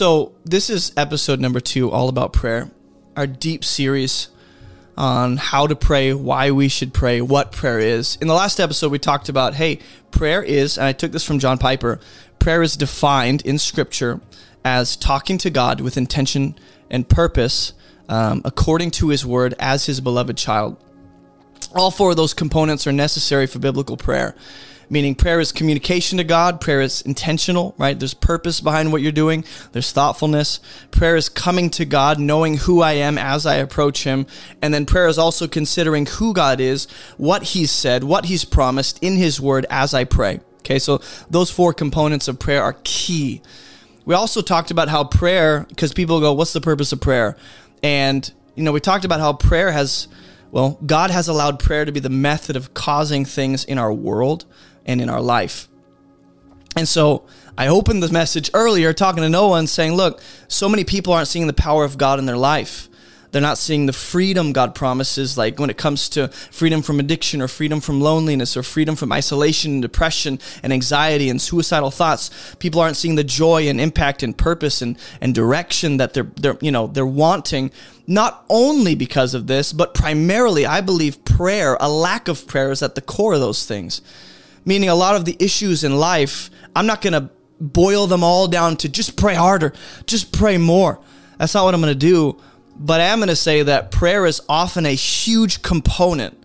So, this is episode number two, all about prayer, our deep series on how to pray, why we should pray, what prayer is. In the last episode, we talked about hey, prayer is, and I took this from John Piper, prayer is defined in Scripture as talking to God with intention and purpose um, according to His word as His beloved child. All four of those components are necessary for biblical prayer meaning prayer is communication to God. Prayer is intentional, right? There's purpose behind what you're doing. There's thoughtfulness. Prayer is coming to God, knowing who I am as I approach Him. And then prayer is also considering who God is, what He's said, what He's promised in His Word as I pray. Okay, so those four components of prayer are key. We also talked about how prayer, because people go, what's the purpose of prayer? And, you know, we talked about how prayer has, well, God has allowed prayer to be the method of causing things in our world and in our life. And so I opened the message earlier talking to Noah and saying, look, so many people aren't seeing the power of God in their life. They're not seeing the freedom God promises, like when it comes to freedom from addiction or freedom from loneliness or freedom from isolation and depression and anxiety and suicidal thoughts. People aren't seeing the joy and impact and purpose and, and direction that they're, they're, you know, they're wanting. Not only because of this, but primarily, I believe prayer, a lack of prayer is at the core of those things meaning a lot of the issues in life, I'm not going to boil them all down to just pray harder, just pray more. That's not what I'm going to do. But I am going to say that prayer is often a huge component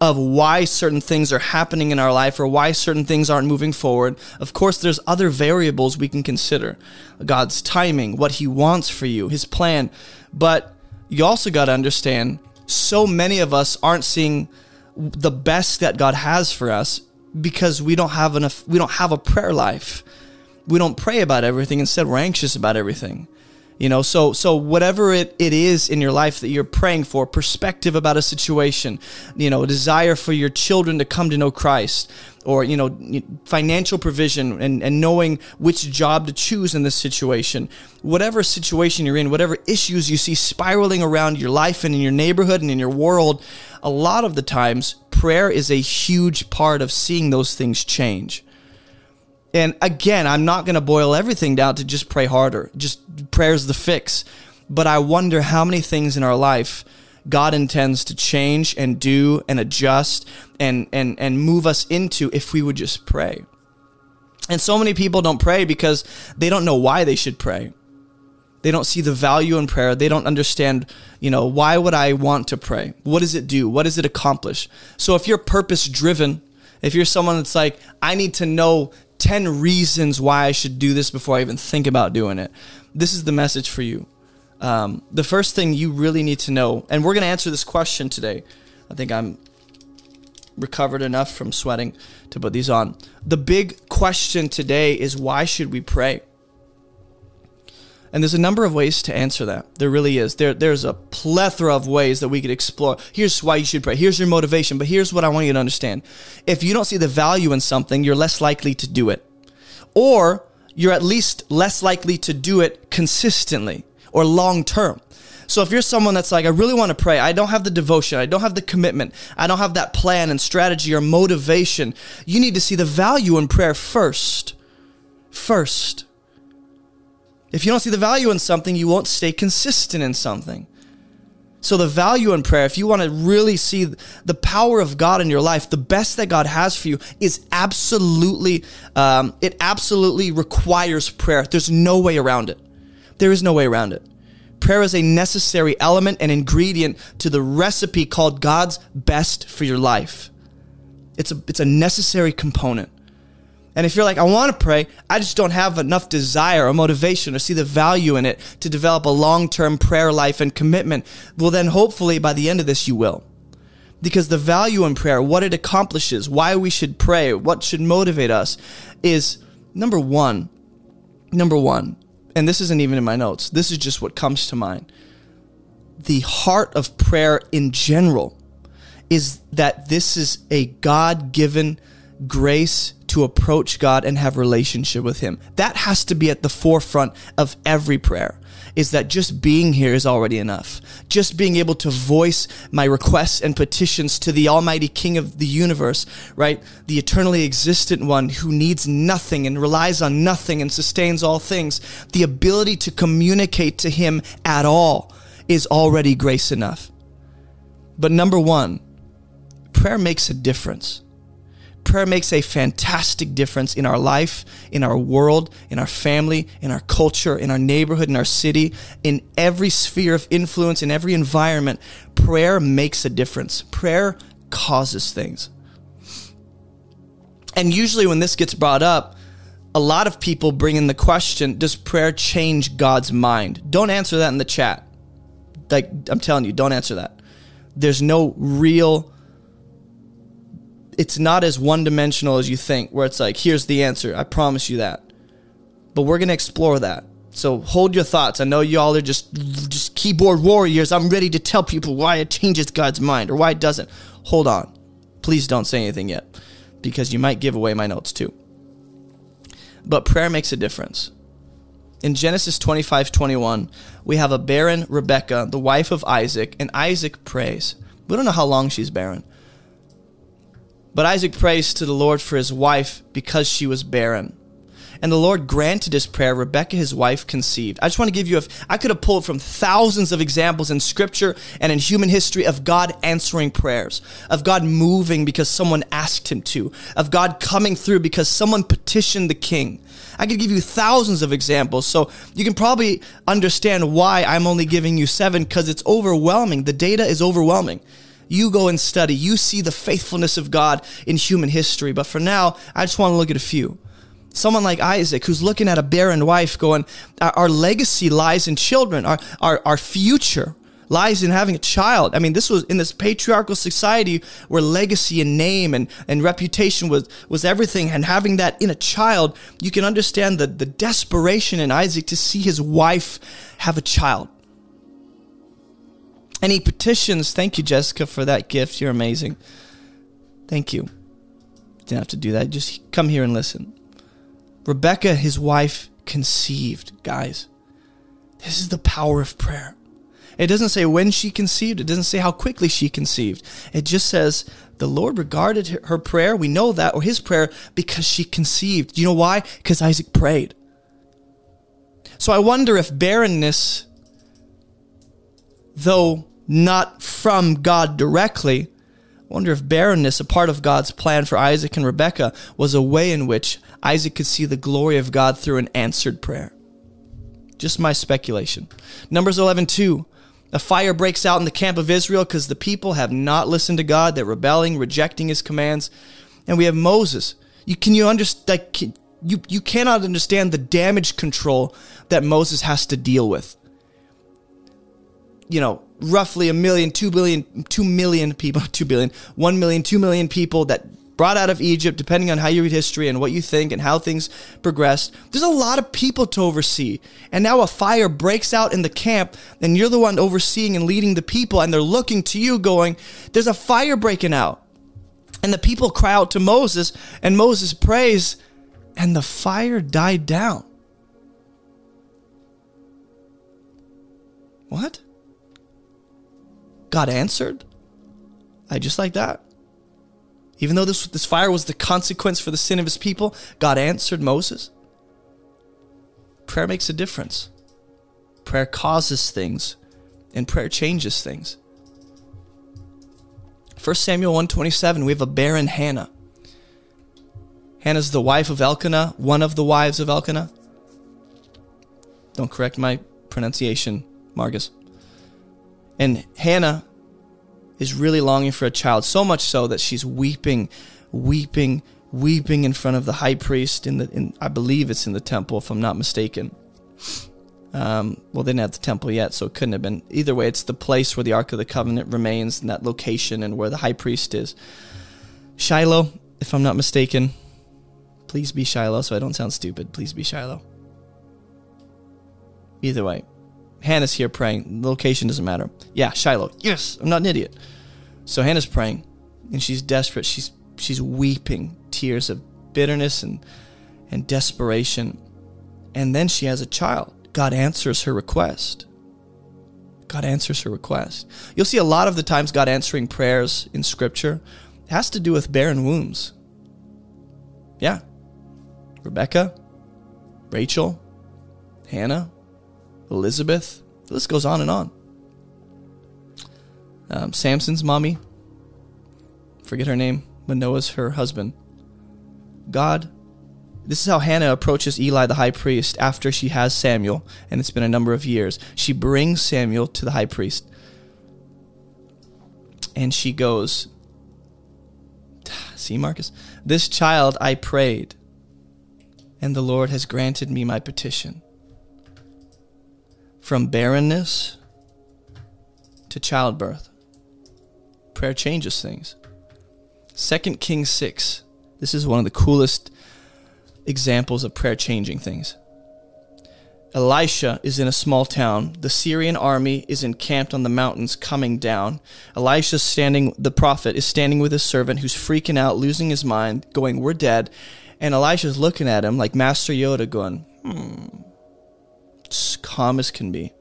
of why certain things are happening in our life or why certain things aren't moving forward. Of course, there's other variables we can consider God's timing, what He wants for you, His plan. But you also got to understand so many of us aren't seeing the best that God has for us because we don't have enough we don't have a prayer life. We don't pray about everything. Instead we're anxious about everything. You know so so whatever it, it is in your life that you're praying for perspective about a situation you know desire for your children to come to know christ or you know financial provision and, and knowing which job to choose in this situation whatever situation you're in whatever issues you see spiraling around your life and in your neighborhood and in your world a lot of the times prayer is a huge part of seeing those things change. And again, I'm not going to boil everything down to just pray harder. Just prayer's the fix. But I wonder how many things in our life God intends to change and do and adjust and and and move us into if we would just pray. And so many people don't pray because they don't know why they should pray. They don't see the value in prayer. They don't understand, you know, why would I want to pray? What does it do? What does it accomplish? So if you're purpose driven, if you're someone that's like, I need to know 10 reasons why I should do this before I even think about doing it, this is the message for you. Um, the first thing you really need to know, and we're going to answer this question today. I think I'm recovered enough from sweating to put these on. The big question today is why should we pray? And there's a number of ways to answer that. There really is. There, there's a plethora of ways that we could explore. Here's why you should pray. Here's your motivation. But here's what I want you to understand. If you don't see the value in something, you're less likely to do it. Or you're at least less likely to do it consistently or long term. So if you're someone that's like, I really want to pray, I don't have the devotion, I don't have the commitment, I don't have that plan and strategy or motivation, you need to see the value in prayer first. First. If you don't see the value in something, you won't stay consistent in something. So, the value in prayer, if you want to really see the power of God in your life, the best that God has for you is absolutely, um, it absolutely requires prayer. There's no way around it. There is no way around it. Prayer is a necessary element and ingredient to the recipe called God's best for your life. It's a, it's a necessary component. And if you're like, I want to pray, I just don't have enough desire or motivation or see the value in it to develop a long term prayer life and commitment, well, then hopefully by the end of this, you will. Because the value in prayer, what it accomplishes, why we should pray, what should motivate us is number one, number one, and this isn't even in my notes, this is just what comes to mind. The heart of prayer in general is that this is a God given grace to approach God and have relationship with him. That has to be at the forefront of every prayer. Is that just being here is already enough. Just being able to voice my requests and petitions to the Almighty King of the universe, right? The eternally existent one who needs nothing and relies on nothing and sustains all things. The ability to communicate to him at all is already grace enough. But number one, prayer makes a difference. Prayer makes a fantastic difference in our life, in our world, in our family, in our culture, in our neighborhood, in our city, in every sphere of influence, in every environment. Prayer makes a difference. Prayer causes things. And usually, when this gets brought up, a lot of people bring in the question Does prayer change God's mind? Don't answer that in the chat. Like, I'm telling you, don't answer that. There's no real it's not as one dimensional as you think, where it's like, here's the answer. I promise you that. But we're to explore that. So hold your thoughts. I know y'all are just just keyboard warriors. I'm ready to tell people why it changes God's mind or why it doesn't. Hold on. Please don't say anything yet because you might give away my notes too. But prayer makes a difference. In Genesis 25 21, we have a barren Rebecca, the wife of Isaac, and Isaac prays. We don't know how long she's barren. But Isaac prays to the Lord for his wife because she was barren. And the Lord granted his prayer. Rebecca, his wife, conceived. I just want to give you a, I could have pulled from thousands of examples in scripture and in human history of God answering prayers, of God moving because someone asked him to, of God coming through because someone petitioned the king. I could give you thousands of examples. So you can probably understand why I'm only giving you seven because it's overwhelming. The data is overwhelming. You go and study. You see the faithfulness of God in human history. But for now, I just want to look at a few. Someone like Isaac, who's looking at a barren wife, going, Our, legacy lies in children, our, our, our future lies in having a child. I mean, this was in this patriarchal society where legacy and name and, and reputation was, was everything, and having that in a child, you can understand the, the desperation in Isaac to see his wife have a child. He petitions, thank you, Jessica, for that gift. You're amazing. Thank you. Didn't have to do that. Just come here and listen. Rebecca, his wife, conceived, guys. This is the power of prayer. It doesn't say when she conceived, it doesn't say how quickly she conceived. It just says the Lord regarded her prayer, we know that, or his prayer, because she conceived. You know why? Because Isaac prayed. So I wonder if barrenness, though not from God directly. I wonder if barrenness, a part of God's plan for Isaac and Rebekah, was a way in which Isaac could see the glory of God through an answered prayer. Just my speculation. Numbers 11 2. A fire breaks out in the camp of Israel because the people have not listened to God. They're rebelling, rejecting his commands. And we have Moses. You, can you understand? Like, you, you cannot understand the damage control that Moses has to deal with. You know, roughly a million, two billion, two million people, two billion, one million, two million people that brought out of Egypt, depending on how you read history and what you think and how things progressed. There's a lot of people to oversee. And now a fire breaks out in the camp, and you're the one overseeing and leading the people, and they're looking to you, going, There's a fire breaking out. And the people cry out to Moses, and Moses prays, and the fire died down. What? God answered. I just like that. Even though this, this fire was the consequence for the sin of his people, God answered Moses. Prayer makes a difference. Prayer causes things, and prayer changes things. 1 Samuel 127, we have a barren Hannah. Hannah's the wife of Elkanah, one of the wives of Elkanah. Don't correct my pronunciation, Marcus. And Hannah is really longing for a child, so much so that she's weeping, weeping, weeping in front of the high priest in the in I believe it's in the temple if I'm not mistaken. Um, well, they didn't have the temple yet, so it couldn't have been. Either way, it's the place where the Ark of the Covenant remains, in that location, and where the high priest is. Shiloh, if I'm not mistaken. Please be Shiloh, so I don't sound stupid. Please be Shiloh. Either way, Hannah's here praying. The location doesn't matter. Yeah, Shiloh. Yes, I'm not an idiot. So Hannah's praying, and she's desperate. She's she's weeping tears of bitterness and, and desperation. And then she has a child. God answers her request. God answers her request. You'll see a lot of the times God answering prayers in Scripture has to do with barren wombs. Yeah. Rebecca, Rachel, Hannah, Elizabeth. The list goes on and on. Um, Samson's mommy, forget her name, Manoah's her husband. God, this is how Hannah approaches Eli the high priest after she has Samuel, and it's been a number of years. She brings Samuel to the high priest, and she goes, See, Marcus, this child I prayed, and the Lord has granted me my petition. From barrenness to childbirth, prayer changes things. 2 Kings 6. This is one of the coolest examples of prayer changing things. Elisha is in a small town. The Syrian army is encamped on the mountains coming down. Elisha standing the prophet is standing with his servant who's freaking out, losing his mind, going, "We're dead." And Elisha's looking at him like Master Yoda going, "Hmm." Calm as can be.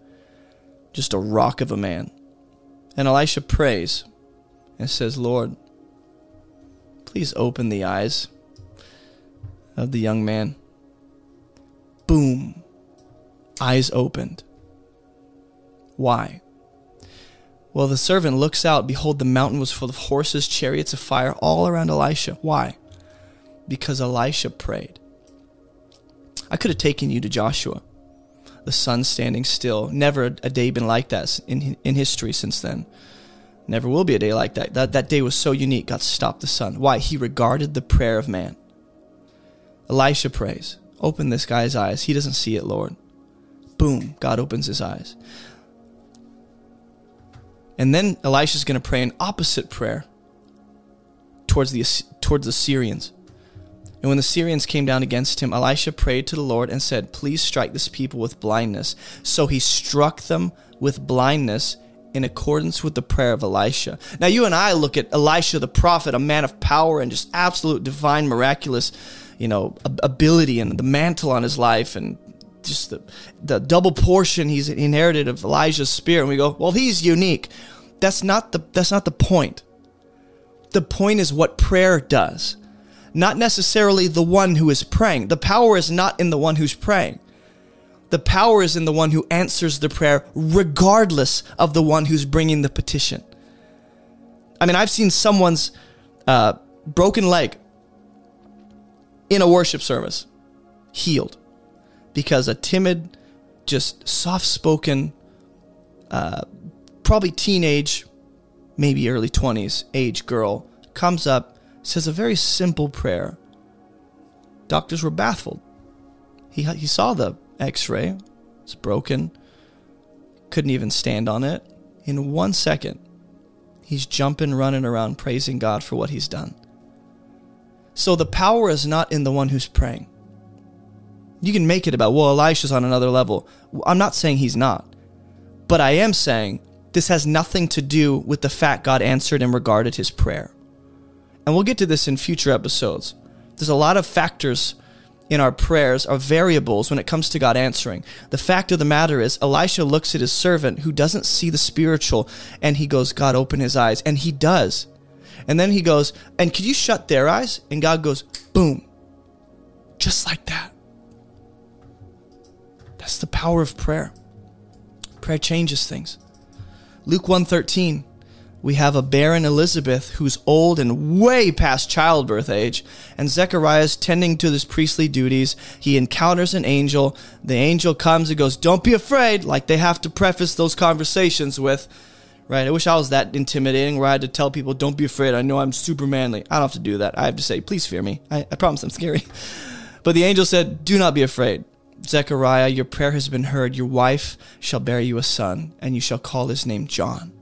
Just a rock of a man. And Elisha prays and says, "Lord, please open the eyes of the young man." Boom eyes opened. Why? Well, the servant looks out. Behold, the mountain was full of horses, chariots of fire all around Elisha. Why? Because Elisha prayed. I could have taken you to Joshua. The sun standing still. Never a day been like that in, in history since then. Never will be a day like that. That, that day was so unique. God stopped the sun. Why? He regarded the prayer of man. Elisha prays. Open this guy's eyes. He doesn't see it, Lord boom, God opens his eyes. And then Elisha's going to pray an opposite prayer towards the towards the Syrians. And when the Syrians came down against him, Elisha prayed to the Lord and said, "Please strike this people with blindness." So he struck them with blindness in accordance with the prayer of Elisha. Now you and I look at Elisha the prophet, a man of power and just absolute divine miraculous, you know, ability and the mantle on his life and just the, the double portion he's inherited of Elijah's spirit. And we go, well, he's unique. That's not the that's not the point. The point is what prayer does, not necessarily the one who is praying. The power is not in the one who's praying. The power is in the one who answers the prayer, regardless of the one who's bringing the petition. I mean, I've seen someone's uh, broken leg in a worship service healed because a timid, just soft spoken, uh, probably teenage, maybe early 20s age girl comes up, says a very simple prayer. Doctors were baffled. He, he saw the x ray, it's broken, couldn't even stand on it. In one second, he's jumping, running around, praising God for what he's done. So the power is not in the one who's praying. You can make it about, well, Elisha's on another level. I'm not saying he's not. But I am saying this has nothing to do with the fact God answered and regarded his prayer. And we'll get to this in future episodes. There's a lot of factors in our prayers are variables when it comes to God answering. The fact of the matter is, Elisha looks at his servant who doesn't see the spiritual and he goes, God, open his eyes. And he does. And then he goes, And could you shut their eyes? And God goes, Boom. Just like that. That's the power of prayer. Prayer changes things. Luke 113, we have a barren Elizabeth who's old and way past childbirth age, and Zechariah's tending to his priestly duties. He encounters an angel. The angel comes and goes, Don't be afraid, like they have to preface those conversations with, right? I wish I was that intimidating where I had to tell people, Don't be afraid. I know I'm super manly. I don't have to do that. I have to say, Please fear me. I, I promise I'm scary. But the angel said, Do not be afraid. Zechariah, your prayer has been heard. Your wife shall bear you a son, and you shall call his name John.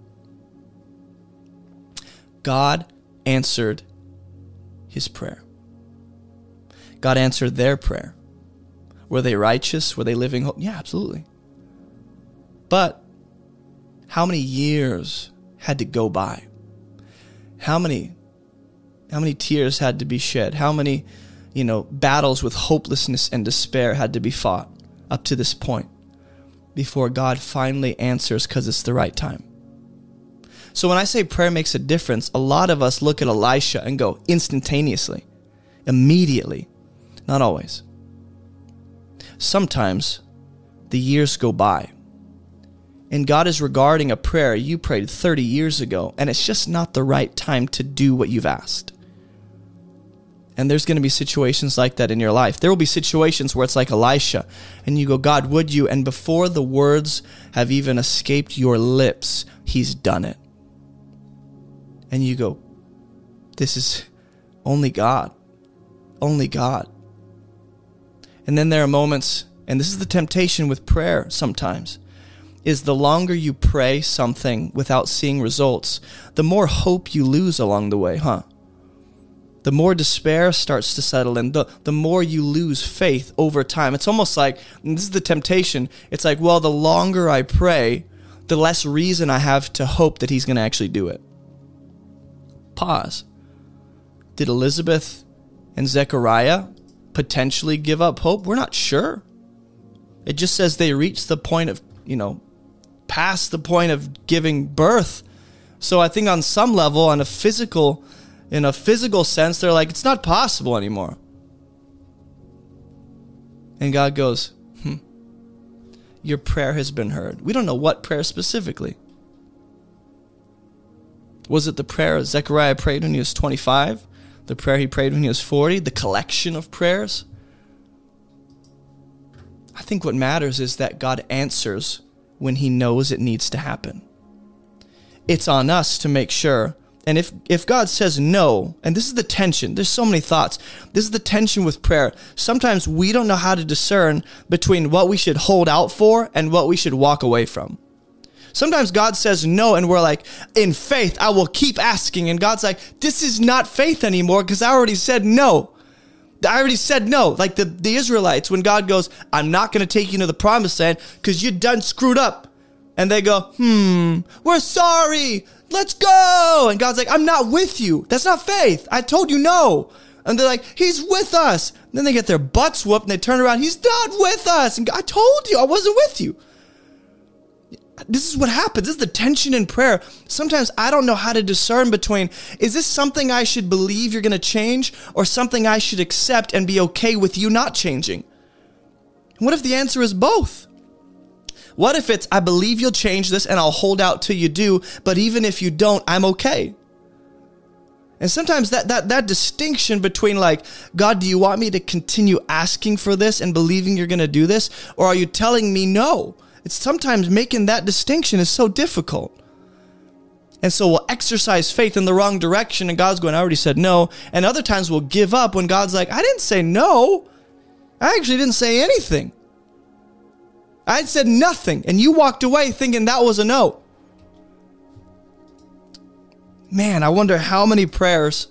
God answered his prayer. God answered their prayer. Were they righteous? Were they living hope? Yeah, absolutely. But how many years had to go by? How many how many tears had to be shed? How many you know, battles with hopelessness and despair had to be fought up to this point before God finally answers because it's the right time. So when I say prayer makes a difference, a lot of us look at Elisha and go instantaneously, immediately. Not always. Sometimes the years go by and God is regarding a prayer you prayed 30 years ago, and it's just not the right time to do what you've asked. And there's going to be situations like that in your life. There will be situations where it's like Elisha, and you go, God, would you? And before the words have even escaped your lips, he's done it. And you go, this is only God. Only God. And then there are moments, and this is the temptation with prayer sometimes is the longer you pray something without seeing results, the more hope you lose along the way, huh? The more despair starts to settle in, the, the more you lose faith over time. It's almost like, this is the temptation, it's like, well, the longer I pray, the less reason I have to hope that he's going to actually do it. Pause. Did Elizabeth and Zechariah potentially give up hope? We're not sure. It just says they reached the point of, you know, past the point of giving birth. So I think on some level, on a physical, in a physical sense, they're like, it's not possible anymore. And God goes, hmm, your prayer has been heard. We don't know what prayer specifically. Was it the prayer Zechariah prayed when he was 25? The prayer he prayed when he was 40? The collection of prayers? I think what matters is that God answers when he knows it needs to happen. It's on us to make sure. And if, if God says no, and this is the tension, there's so many thoughts. This is the tension with prayer. Sometimes we don't know how to discern between what we should hold out for and what we should walk away from. Sometimes God says no, and we're like, in faith, I will keep asking. And God's like, this is not faith anymore because I already said no. I already said no. Like the, the Israelites, when God goes, I'm not going to take you to the promised land because you done screwed up. And they go, hmm, we're sorry. Let's go. And God's like, I'm not with you. That's not faith. I told you no. And they're like, he's with us. And then they get their butts whooped and they turn around. He's not with us. And I told you I wasn't with you this is what happens. This is the tension in prayer. Sometimes I don't know how to discern between is this something I should believe you're going to change or something I should accept and be okay with you not changing? What if the answer is both? What if it's I believe you'll change this and I'll hold out till you do, but even if you don't, I'm okay? And sometimes that, that, that distinction between like, God, do you want me to continue asking for this and believing you're going to do this? Or are you telling me no? It's sometimes making that distinction is so difficult. And so we'll exercise faith in the wrong direction, and God's going, I already said no. And other times we'll give up when God's like, I didn't say no. I actually didn't say anything. I said nothing, and you walked away thinking that was a no. Man, I wonder how many prayers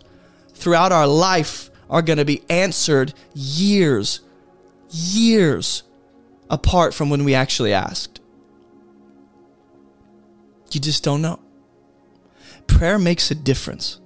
throughout our life are going to be answered years, years apart from when we actually asked. You just don't know. Prayer makes a difference.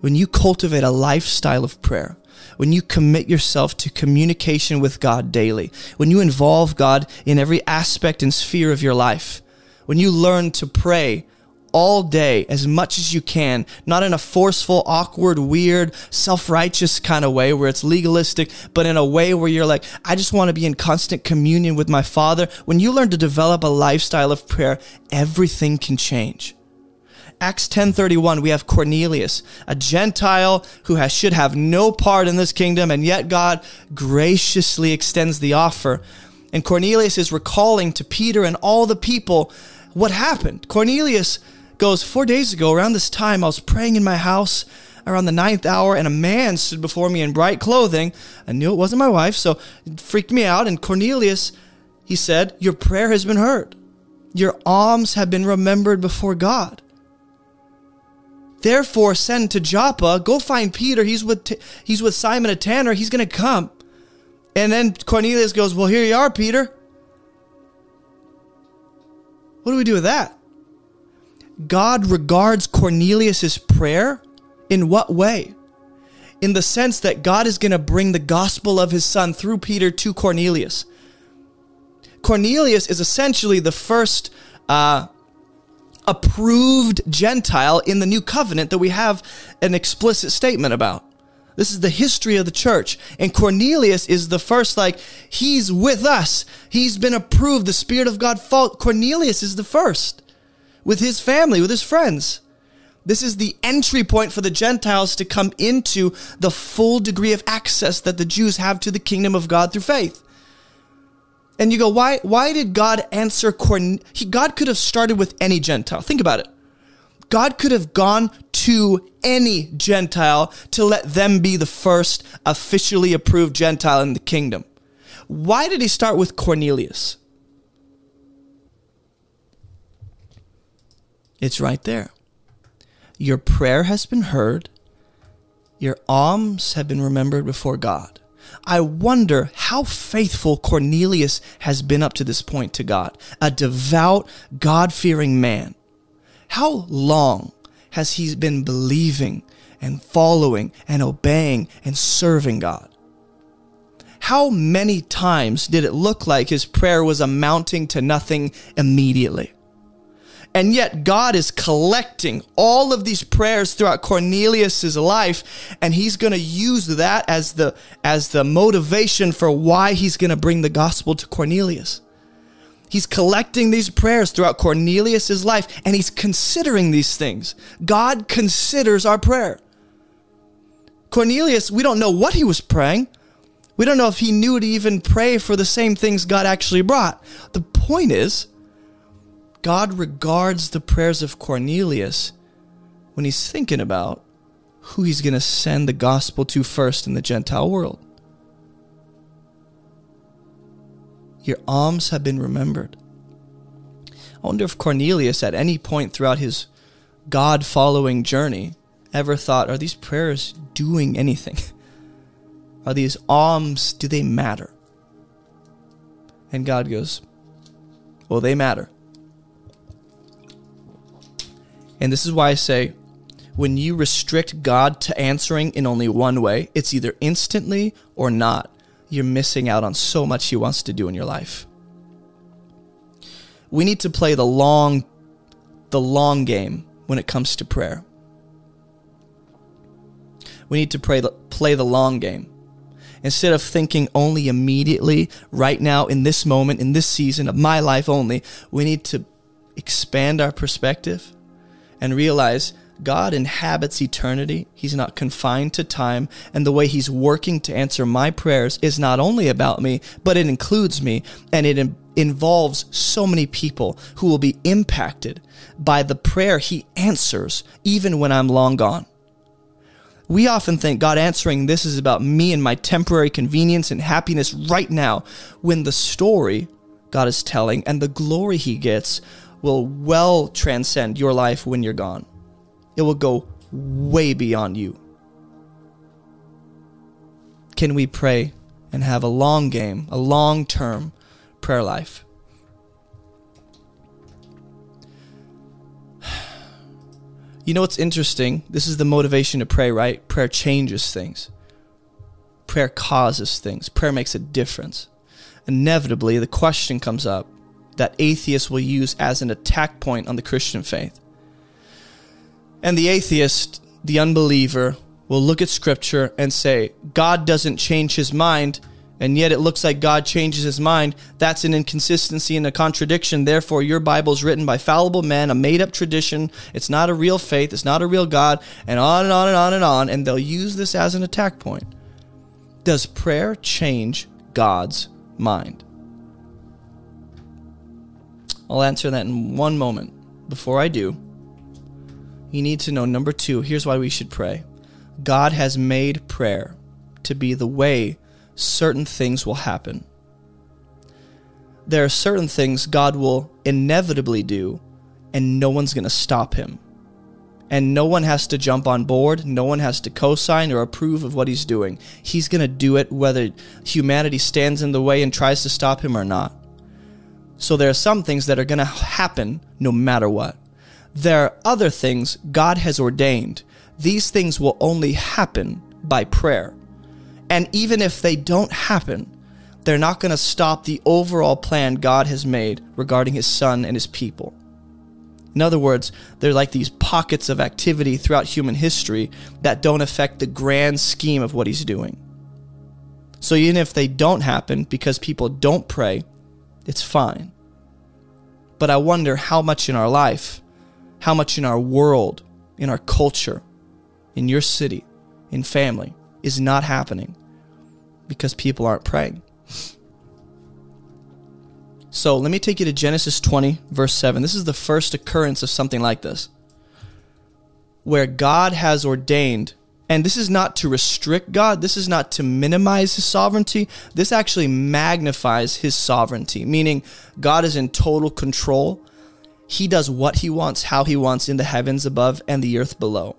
When you cultivate a lifestyle of prayer, when you commit yourself to communication with God daily, when you involve God in every aspect and sphere of your life, when you learn to pray all day as much as you can, not in a forceful, awkward, weird, self righteous kind of way where it's legalistic, but in a way where you're like, I just want to be in constant communion with my Father. When you learn to develop a lifestyle of prayer, everything can change. Acts 10:31 we have Cornelius, a Gentile who has, should have no part in this kingdom and yet God graciously extends the offer. And Cornelius is recalling to Peter and all the people what happened. Cornelius goes, Four days ago, around this time, I was praying in my house around the ninth hour, and a man stood before me in bright clothing. I knew it wasn't my wife, so it freaked me out. And Cornelius, he said, Your prayer has been heard. Your alms have been remembered before God. Therefore, send to Joppa. Go find Peter. He's with T- he's with Simon a tanner. He's going to come. And then Cornelius goes, "Well, here you are, Peter. What do we do with that?" God regards Cornelius's prayer in what way? in the sense that God is going to bring the gospel of his son through Peter to Cornelius. Cornelius is essentially the first uh, approved Gentile in the new covenant that we have an explicit statement about. This is the history of the church. And Cornelius is the first, like, he's with us. He's been approved. The Spirit of God fall. Cornelius is the first with his family, with his friends. This is the entry point for the Gentiles to come into the full degree of access that the Jews have to the kingdom of God through faith. And you go, why, why did God answer Corn? He, God could have started with any Gentile. Think about it. God could have gone to any Gentile to let them be the first officially approved Gentile in the kingdom. Why did he start with Cornelius? It's right there. Your prayer has been heard. Your alms have been remembered before God. I wonder how faithful Cornelius has been up to this point to God, a devout, God fearing man. How long has he been believing and following and obeying and serving God? How many times did it look like his prayer was amounting to nothing immediately? And yet God is collecting all of these prayers throughout Cornelius's life and he's going to use that as the as the motivation for why he's going to bring the gospel to Cornelius. He's collecting these prayers throughout Cornelius's life and he's considering these things. God considers our prayer. Cornelius, we don't know what he was praying. We don't know if he knew to even pray for the same things God actually brought. The point is, God regards the prayers of Cornelius when he's thinking about who he's going to send the gospel to first in the Gentile world. Your alms have been remembered. I wonder if Cornelius, at any point throughout his God following journey, ever thought, are these prayers doing anything? Are these alms, do they matter? And God goes, Well, they matter. And this is why I say, when you restrict God to answering in only one way, it's either instantly or not you're missing out on so much He wants to do in your life. We need to play the long, the long game when it comes to prayer. We need to pray, play the long game. Instead of thinking only immediately, right now, in this moment, in this season of my life only, we need to expand our perspective and realize God inhabits eternity. He's not confined to time. And the way He's working to answer my prayers is not only about me, but it includes me. And it involves so many people who will be impacted by the prayer He answers, even when I'm long gone. We often think God answering this is about me and my temporary convenience and happiness right now, when the story God is telling and the glory He gets will well transcend your life when you're gone it will go way beyond you. Can we pray and have a long game, a long term prayer life? You know what's interesting? This is the motivation to pray, right? Prayer changes things. Prayer causes things. Prayer makes a difference. Inevitably, the question comes up that atheists will use as an attack point on the Christian faith. And the atheist, the unbeliever, will look at scripture and say, God doesn't change his mind, and yet it looks like God changes his mind. That's an inconsistency and a contradiction. Therefore, your Bible is written by fallible men, a made up tradition. It's not a real faith, it's not a real God, and on and on and on and on. And they'll use this as an attack point. Does prayer change God's mind? I'll answer that in one moment. Before I do, you need to know number two, here's why we should pray. God has made prayer to be the way certain things will happen. There are certain things God will inevitably do, and no one's going to stop him. And no one has to jump on board. No one has to co sign or approve of what he's doing. He's going to do it whether humanity stands in the way and tries to stop him or not. So there are some things that are going to happen no matter what. There are other things God has ordained. These things will only happen by prayer. And even if they don't happen, they're not going to stop the overall plan God has made regarding his son and his people. In other words, they're like these pockets of activity throughout human history that don't affect the grand scheme of what he's doing. So even if they don't happen because people don't pray, it's fine. But I wonder how much in our life, how much in our world, in our culture, in your city, in family, is not happening because people aren't praying. So let me take you to Genesis 20, verse 7. This is the first occurrence of something like this, where God has ordained, and this is not to restrict God, this is not to minimize his sovereignty, this actually magnifies his sovereignty, meaning God is in total control. He does what he wants, how he wants in the heavens above and the earth below.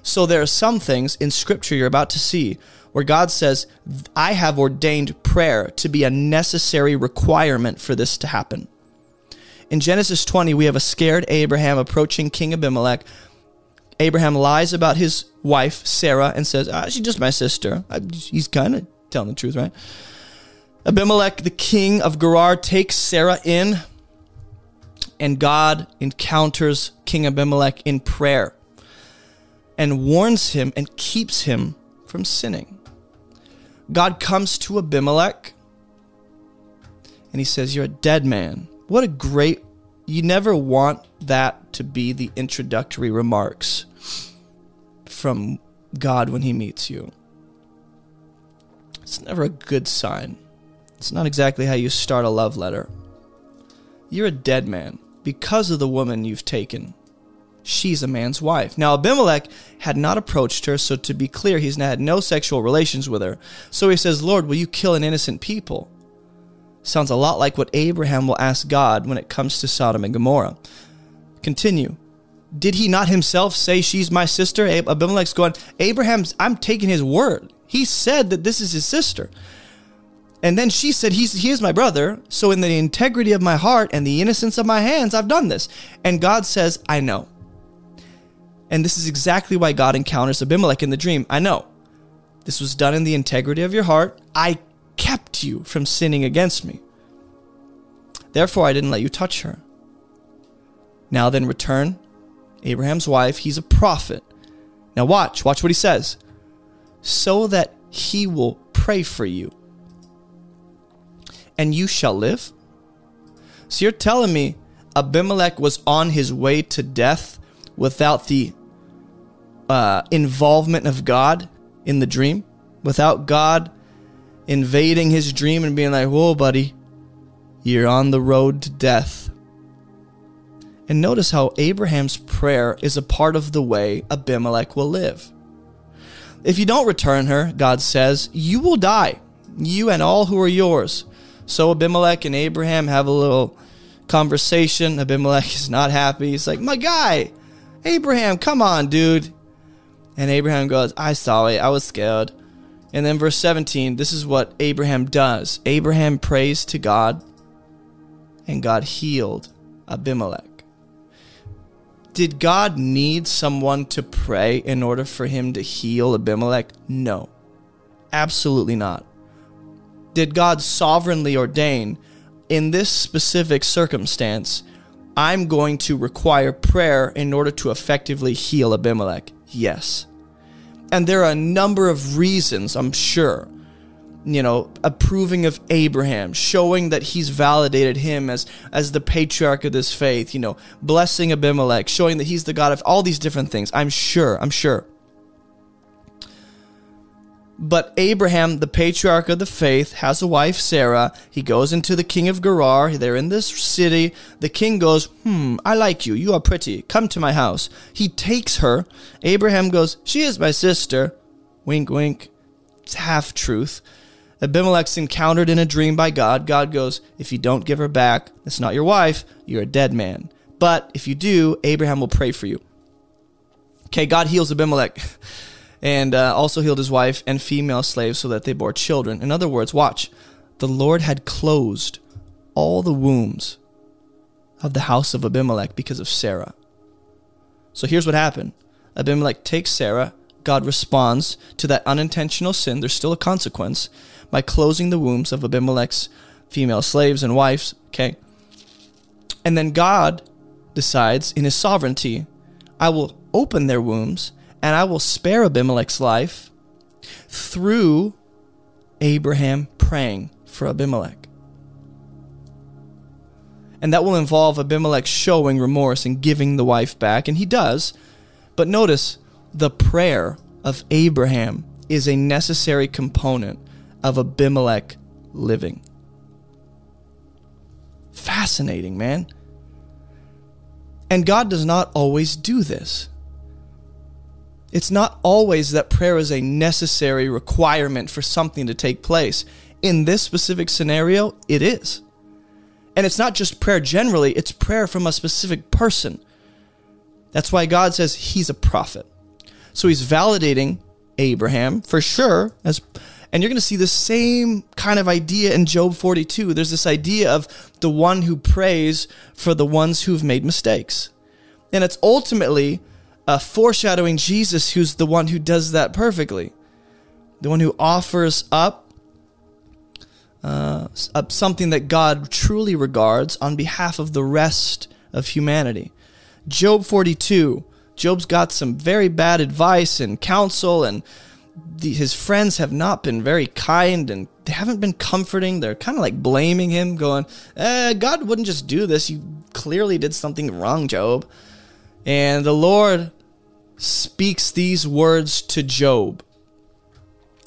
So there are some things in scripture you're about to see where God says, I have ordained prayer to be a necessary requirement for this to happen. In Genesis 20, we have a scared Abraham approaching King Abimelech. Abraham lies about his wife, Sarah, and says, ah, She's just my sister. He's kind of telling the truth, right? Abimelech, the king of Gerar, takes Sarah in, and God encounters King Abimelech in prayer and warns him and keeps him from sinning. God comes to Abimelech and he says, You're a dead man. What a great, you never want that to be the introductory remarks from God when he meets you. It's never a good sign. It's not exactly how you start a love letter. You're a dead man because of the woman you've taken she's a man's wife. Now, Abimelech had not approached her, so to be clear, he's had no sexual relations with her. So he says, Lord, will you kill an innocent people? Sounds a lot like what Abraham will ask God when it comes to Sodom and Gomorrah. Continue. Did he not himself say, She's my sister? Abimelech's going, Abraham's, I'm taking his word. He said that this is his sister. And then she said, He's, He is my brother. So, in the integrity of my heart and the innocence of my hands, I've done this. And God says, I know. And this is exactly why God encounters Abimelech in the dream. I know. This was done in the integrity of your heart. I kept you from sinning against me. Therefore, I didn't let you touch her. Now then, return. Abraham's wife, he's a prophet. Now, watch, watch what he says. So that he will pray for you, and you shall live. So you're telling me Abimelech was on his way to death without the uh, involvement of God in the dream, without God invading his dream and being like, whoa, buddy, you're on the road to death. And notice how Abraham's prayer is a part of the way Abimelech will live. If you don't return her, God says, you will die, you and all who are yours. So Abimelech and Abraham have a little conversation. Abimelech is not happy. He's like, my guy, Abraham, come on, dude. And Abraham goes, I saw it. I was scared. And then verse 17, this is what Abraham does. Abraham prays to God, and God healed Abimelech. Did God need someone to pray in order for him to heal Abimelech? No. Absolutely not. Did God sovereignly ordain in this specific circumstance, I'm going to require prayer in order to effectively heal Abimelech? Yes. And there are a number of reasons, I'm sure, you know, approving of Abraham, showing that he's validated him as as the patriarch of this faith, you know, blessing Abimelech, showing that he's the God of all these different things. I'm sure, I'm sure. But Abraham, the patriarch of the faith, has a wife, Sarah. He goes into the king of Gerar. They're in this city. The king goes, Hmm, I like you. You are pretty. Come to my house. He takes her. Abraham goes, She is my sister. Wink, wink. It's half truth. Abimelech's encountered in a dream by God. God goes, If you don't give her back, it's not your wife. You're a dead man. But if you do, Abraham will pray for you. Okay, God heals Abimelech. and uh, also healed his wife and female slaves so that they bore children. In other words, watch, the Lord had closed all the wombs of the house of Abimelech because of Sarah. So here's what happened Abimelech takes Sarah. God responds to that unintentional sin. There's still a consequence by closing the wombs of Abimelech's female slaves and wives. Okay. And then God decides in his sovereignty, I will open their wombs and I will spare Abimelech's life through Abraham praying for Abimelech. And that will involve Abimelech showing remorse and giving the wife back, and he does. But notice the prayer of Abraham is a necessary component of Abimelech living. Fascinating, man. And God does not always do this. It's not always that prayer is a necessary requirement for something to take place. In this specific scenario, it is. And it's not just prayer generally, it's prayer from a specific person. That's why God says he's a prophet. So he's validating Abraham for sure as and you're going to see the same kind of idea in Job 42. There's this idea of the one who prays for the ones who've made mistakes. And it's ultimately uh, foreshadowing Jesus, who's the one who does that perfectly. The one who offers up, uh, up something that God truly regards on behalf of the rest of humanity. Job 42, Job's got some very bad advice and counsel, and the, his friends have not been very kind and they haven't been comforting. They're kind of like blaming him, going, eh, God wouldn't just do this. You clearly did something wrong, Job. And the Lord speaks these words to Job,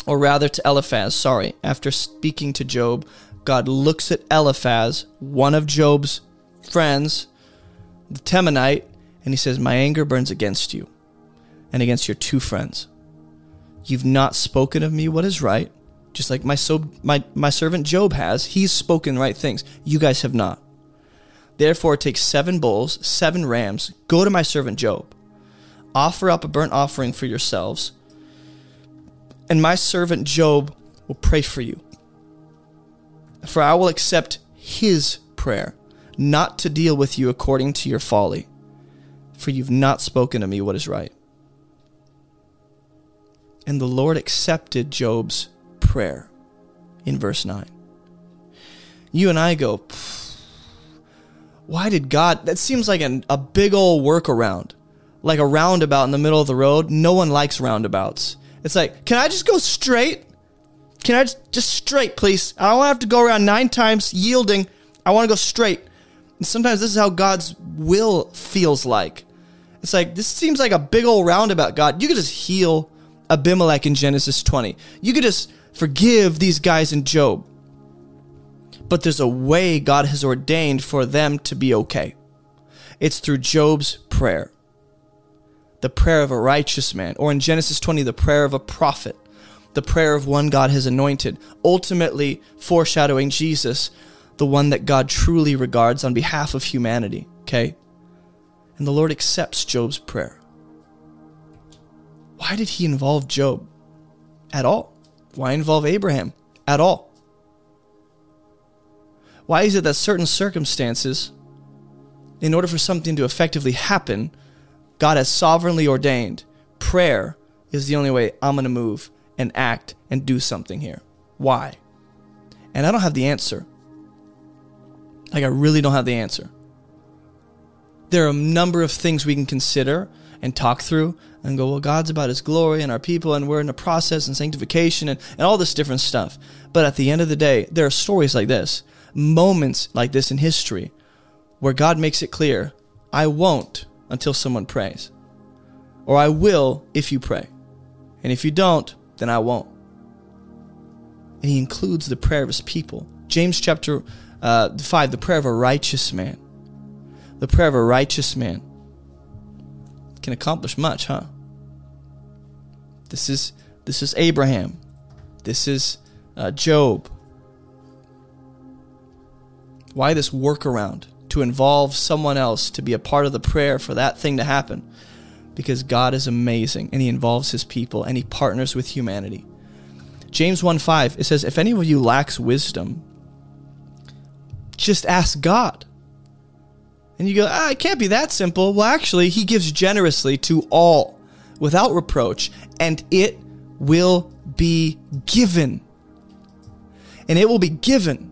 or rather to Eliphaz, sorry. After speaking to Job, God looks at Eliphaz, one of Job's friends, the Temanite, and he says, My anger burns against you and against your two friends. You've not spoken of me what is right, just like my, so, my, my servant Job has. He's spoken right things. You guys have not. Therefore, take seven bulls, seven rams, go to my servant Job, offer up a burnt offering for yourselves, and my servant Job will pray for you. For I will accept his prayer, not to deal with you according to your folly, for you've not spoken to me what is right. And the Lord accepted Job's prayer in verse 9. You and I go, why did God? That seems like an, a big old workaround, like a roundabout in the middle of the road. No one likes roundabouts. It's like, can I just go straight? Can I just, just straight, please? I don't want to have to go around nine times yielding. I want to go straight. And sometimes this is how God's will feels like. It's like, this seems like a big old roundabout, God. You could just heal Abimelech in Genesis 20. You could just forgive these guys in Job. But there's a way God has ordained for them to be okay. It's through Job's prayer, the prayer of a righteous man, or in Genesis 20, the prayer of a prophet, the prayer of one God has anointed, ultimately foreshadowing Jesus, the one that God truly regards on behalf of humanity. Okay? And the Lord accepts Job's prayer. Why did he involve Job at all? Why involve Abraham at all? Why is it that certain circumstances, in order for something to effectively happen, God has sovereignly ordained prayer is the only way I'm going to move and act and do something here? Why? And I don't have the answer. Like, I really don't have the answer. There are a number of things we can consider and talk through and go, well, God's about his glory and our people, and we're in a process and sanctification and, and all this different stuff. But at the end of the day, there are stories like this, moments like this in history, where God makes it clear I won't until someone prays, or I will if you pray. And if you don't, then I won't. And he includes the prayer of his people. James chapter uh, 5, the prayer of a righteous man. The prayer of a righteous man can accomplish much, huh? This is this is Abraham. This is uh, Job. Why this workaround to involve someone else to be a part of the prayer for that thing to happen? Because God is amazing and He involves His people and He partners with humanity. James 1 5, it says, If any of you lacks wisdom, just ask God and you go, ah, it can't be that simple. Well, actually, he gives generously to all without reproach, and it will be given. And it will be given.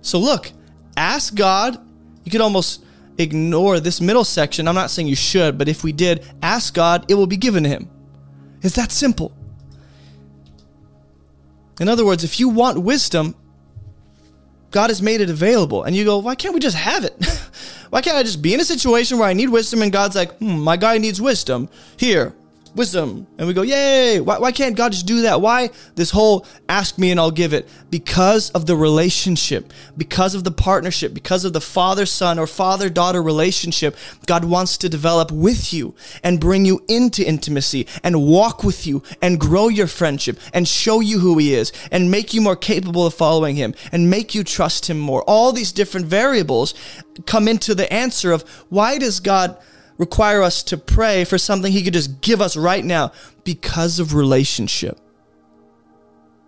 So look, ask God. You could almost ignore this middle section. I'm not saying you should, but if we did, ask God, it will be given to him. It's that simple. In other words, if you want wisdom, God has made it available. And you go, why can't we just have it? why can't I just be in a situation where I need wisdom and God's like, hmm, my guy needs wisdom. Here, wisdom. And we go, yay. Why, why can't God just do that? Why this whole ask me and I'll give it? Because of the relationship, because of the partnership, because of the father son or father daughter relationship God wants to develop with you and bring you into intimacy and walk with you and grow your friendship and show you who He is and make you more capable of following Him and make you trust Him more. All these different variables come into the answer of why does God require us to pray for something He could just give us right now because of relationship.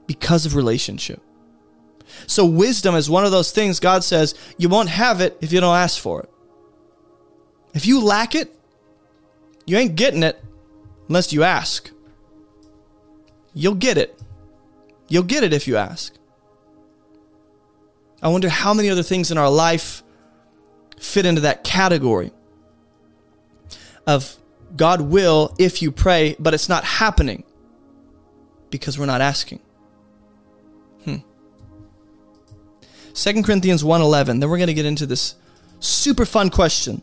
Because of relationship. So, wisdom is one of those things God says you won't have it if you don't ask for it. If you lack it, you ain't getting it unless you ask. You'll get it. You'll get it if you ask. I wonder how many other things in our life fit into that category of God will if you pray, but it's not happening because we're not asking. Hmm. 2 Corinthians 1:11. Then we're going to get into this super fun question.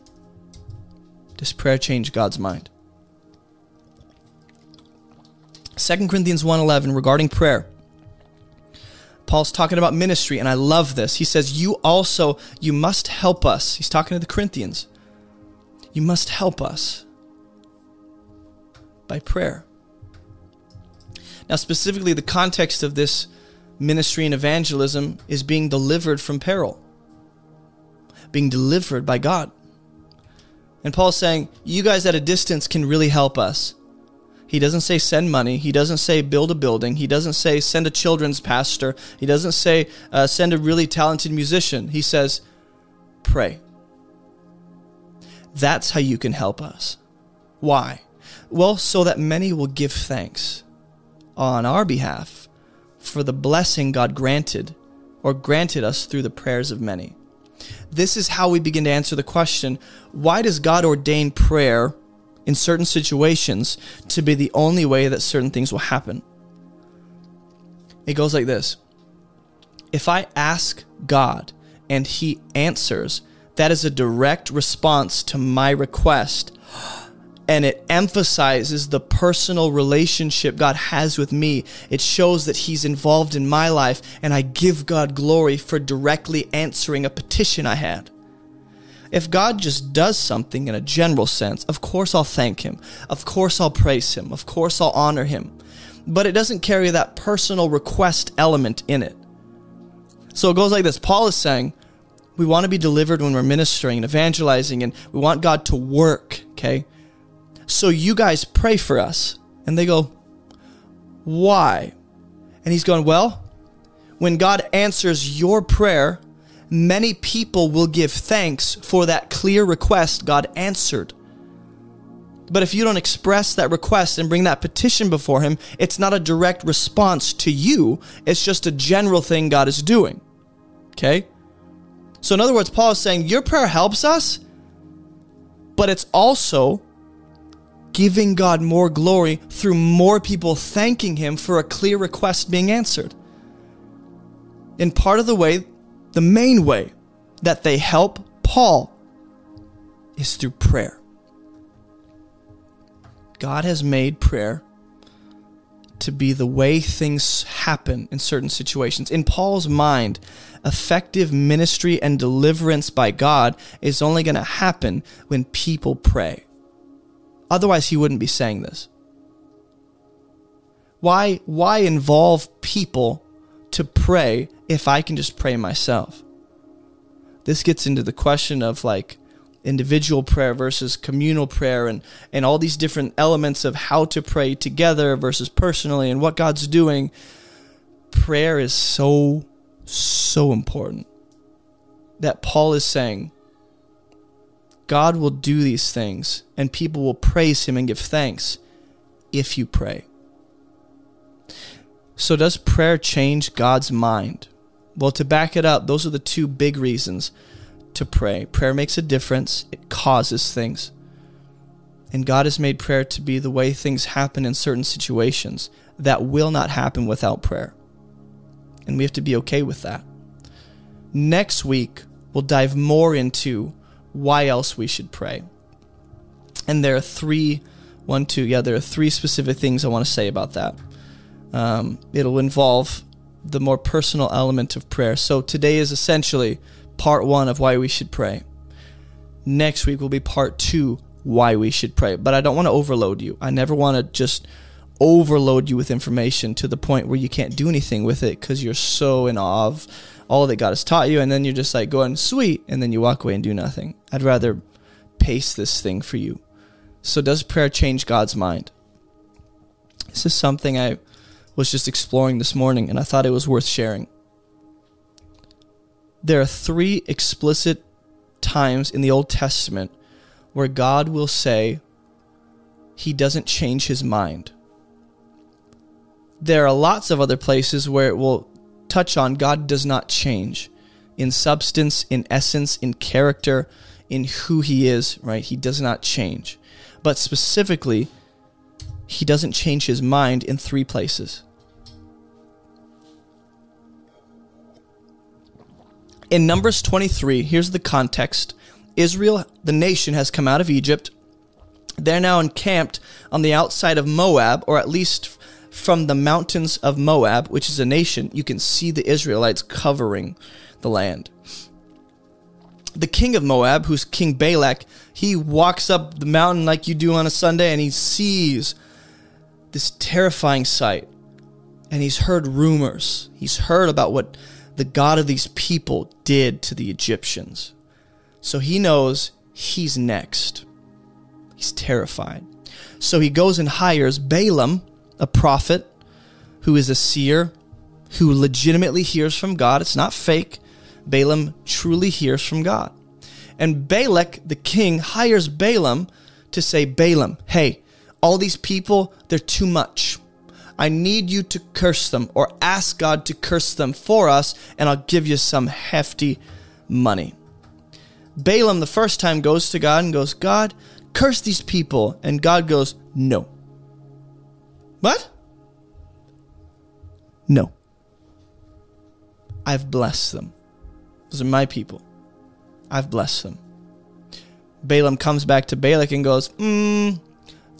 Does prayer change God's mind? 2 Corinthians 1:11 regarding prayer. Paul's talking about ministry and I love this. He says, "You also you must help us." He's talking to the Corinthians. You must help us by prayer. Now, specifically, the context of this ministry and evangelism is being delivered from peril, being delivered by God. And Paul's saying, You guys at a distance can really help us. He doesn't say send money. He doesn't say build a building. He doesn't say send a children's pastor. He doesn't say uh, send a really talented musician. He says pray. That's how you can help us. Why? Well, so that many will give thanks on our behalf for the blessing God granted or granted us through the prayers of many. This is how we begin to answer the question why does God ordain prayer in certain situations to be the only way that certain things will happen? It goes like this If I ask God and He answers, that is a direct response to my request and it emphasizes the personal relationship God has with me. It shows that He's involved in my life, and I give God glory for directly answering a petition I had. If God just does something in a general sense, of course I'll thank Him. Of course I'll praise Him. Of course I'll honor Him. But it doesn't carry that personal request element in it. So it goes like this Paul is saying, we want to be delivered when we're ministering and evangelizing, and we want God to work, okay? So you guys pray for us. And they go, Why? And he's going, Well, when God answers your prayer, many people will give thanks for that clear request God answered. But if you don't express that request and bring that petition before Him, it's not a direct response to you. It's just a general thing God is doing. Okay? So, in other words, Paul is saying your prayer helps us, but it's also giving God more glory through more people thanking Him for a clear request being answered. And part of the way, the main way that they help Paul is through prayer. God has made prayer to be the way things happen in certain situations. In Paul's mind, effective ministry and deliverance by God is only going to happen when people pray. Otherwise, he wouldn't be saying this. Why, why involve people to pray if I can just pray myself? This gets into the question of like individual prayer versus communal prayer and, and all these different elements of how to pray together versus personally and what God's doing. Prayer is so, so important that Paul is saying God will do these things and people will praise him and give thanks if you pray. So, does prayer change God's mind? Well, to back it up, those are the two big reasons to pray. Prayer makes a difference, it causes things. And God has made prayer to be the way things happen in certain situations that will not happen without prayer. And we have to be okay with that. Next week, we'll dive more into why else we should pray. And there are three, one, two, yeah, there are three specific things I want to say about that. Um, it'll involve the more personal element of prayer. So today is essentially part one of why we should pray. Next week will be part two why we should pray. But I don't want to overload you. I never want to just overload you with information to the point where you can't do anything with it because you're so in awe of all that God has taught you. And then you're just like going, sweet. And then you walk away and do nothing. I'd rather pace this thing for you. So, does prayer change God's mind? This is something I was just exploring this morning and I thought it was worth sharing. There are three explicit times in the Old Testament where God will say he doesn't change his mind. There are lots of other places where it will touch on God does not change in substance, in essence, in character, in who he is, right? He does not change. But specifically, he doesn't change his mind in three places. In Numbers 23, here's the context Israel, the nation, has come out of Egypt. They're now encamped on the outside of Moab, or at least from the mountains of Moab, which is a nation. You can see the Israelites covering the land. The king of Moab, who's King Balak, he walks up the mountain like you do on a Sunday and he sees this terrifying sight. And he's heard rumors. He's heard about what the God of these people did to the Egyptians. So he knows he's next. He's terrified. So he goes and hires Balaam, a prophet who is a seer, who legitimately hears from God. It's not fake. Balaam truly hears from God. And Balak, the king, hires Balaam to say, Balaam, hey, all these people, they're too much. I need you to curse them or ask God to curse them for us, and I'll give you some hefty money. Balaam the first time goes to God and goes, God, curse these people. And God goes, No. What? No. I've blessed them. Those are my people. I've blessed them. Balaam comes back to Balak and goes, mm,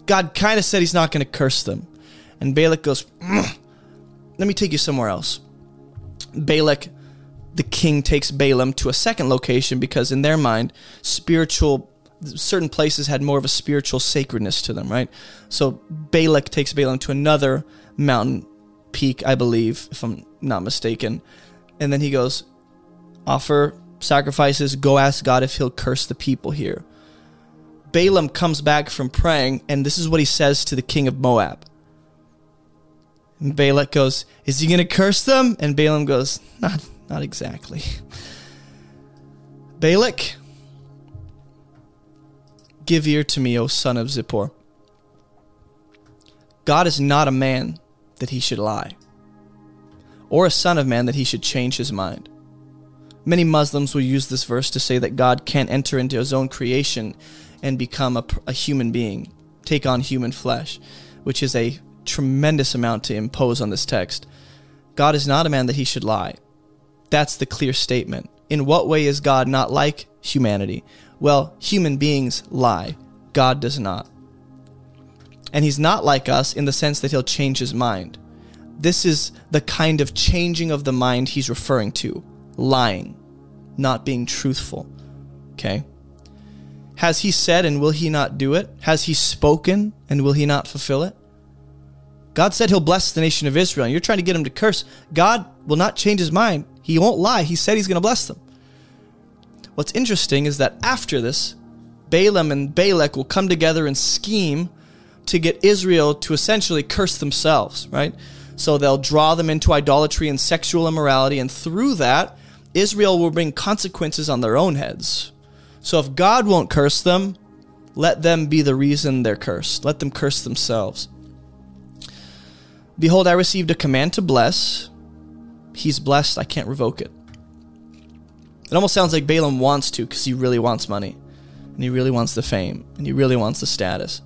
God kind of said he's not going to curse them. And Balak goes, mm, Let me take you somewhere else. Balak the king takes Balaam to a second location because in their mind, spiritual certain places had more of a spiritual sacredness to them, right? So Balak takes Balaam to another mountain peak, I believe, if I'm not mistaken. And then he goes, offer sacrifices, go ask God if he'll curse the people here. Balaam comes back from praying, and this is what he says to the king of Moab. And Balak goes, Is he going to curse them? And Balaam goes, Not, not exactly. Balak, give ear to me, O son of Zippor. God is not a man that he should lie, or a son of man that he should change his mind. Many Muslims will use this verse to say that God can't enter into his own creation and become a, a human being, take on human flesh, which is a tremendous amount to impose on this text. God is not a man that he should lie. That's the clear statement. In what way is God not like humanity? Well, human beings lie. God does not. And he's not like us in the sense that he'll change his mind. This is the kind of changing of the mind he's referring to lying, not being truthful. Okay? Has he said and will he not do it? Has he spoken and will he not fulfill it? God said he'll bless the nation of Israel, and you're trying to get him to curse. God will not change his mind. He won't lie. He said he's going to bless them. What's interesting is that after this, Balaam and Balak will come together and scheme to get Israel to essentially curse themselves, right? So they'll draw them into idolatry and sexual immorality, and through that, Israel will bring consequences on their own heads. So if God won't curse them, let them be the reason they're cursed. Let them curse themselves. Behold, I received a command to bless. He's blessed, I can't revoke it. It almost sounds like Balaam wants to because he really wants money, and he really wants the fame, and he really wants the status.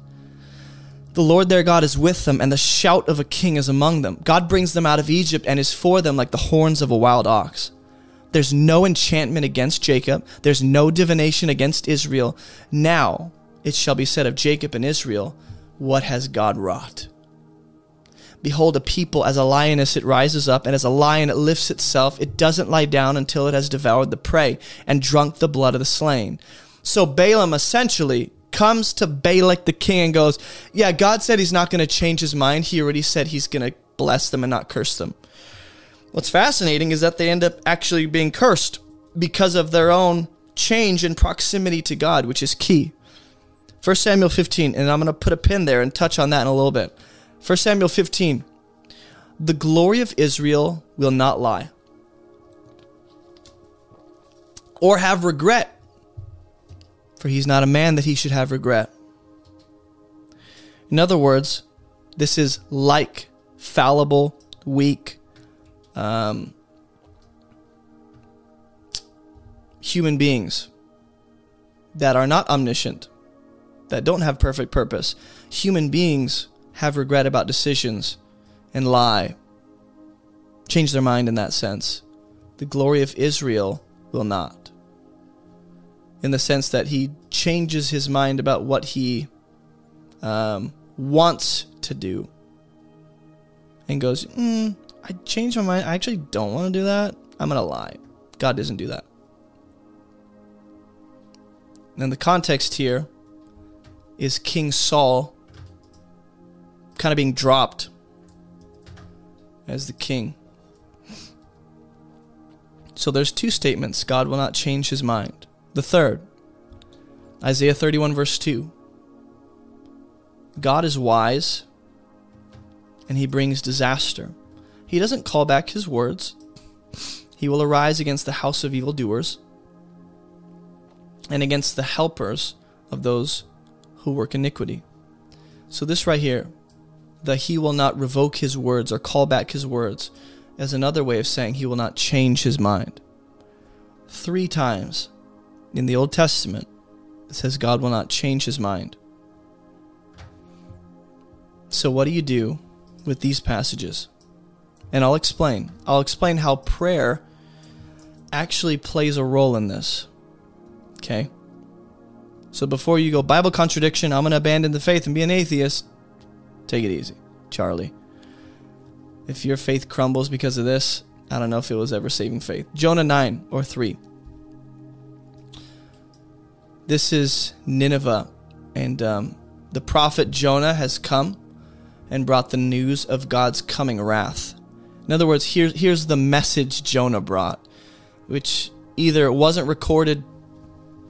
The Lord their God is with them, and the shout of a king is among them. God brings them out of Egypt and is for them like the horns of a wild ox. There's no enchantment against Jacob, there's no divination against Israel. Now it shall be said of Jacob and Israel, What has God wrought? Behold, a people as a lioness it rises up, and as a lion it lifts itself. It doesn't lie down until it has devoured the prey and drunk the blood of the slain. So Balaam essentially comes to Balak the king and goes, Yeah, God said he's not going to change his mind. He already said he's going to bless them and not curse them. What's fascinating is that they end up actually being cursed because of their own change in proximity to God, which is key. 1 Samuel 15, and I'm going to put a pin there and touch on that in a little bit. 1 Samuel 15. The glory of Israel will not lie or have regret for he's not a man that he should have regret. In other words, this is like fallible, weak, um, human beings that are not omniscient, that don't have perfect purpose. Human beings have regret about decisions and lie, change their mind in that sense. The glory of Israel will not in the sense that he changes his mind about what he um, wants to do and goes, mm, I changed my mind. I actually don't want to do that. I'm going to lie. God doesn't do that. And the context here is King Saul kind of being dropped as the king. So there's two statements God will not change his mind. The third, Isaiah 31, verse 2. God is wise and he brings disaster. He doesn't call back his words. He will arise against the house of evildoers and against the helpers of those who work iniquity. So, this right here, that he will not revoke his words or call back his words, as another way of saying he will not change his mind. Three times in the Old Testament it says God will not change his mind. So, what do you do with these passages? And I'll explain. I'll explain how prayer actually plays a role in this. Okay? So, before you go, Bible contradiction, I'm going to abandon the faith and be an atheist, take it easy, Charlie. If your faith crumbles because of this, I don't know if it was ever saving faith. Jonah 9 or 3. This is Nineveh, and um, the prophet Jonah has come and brought the news of God's coming wrath. In other words, here, here's the message Jonah brought, which either wasn't recorded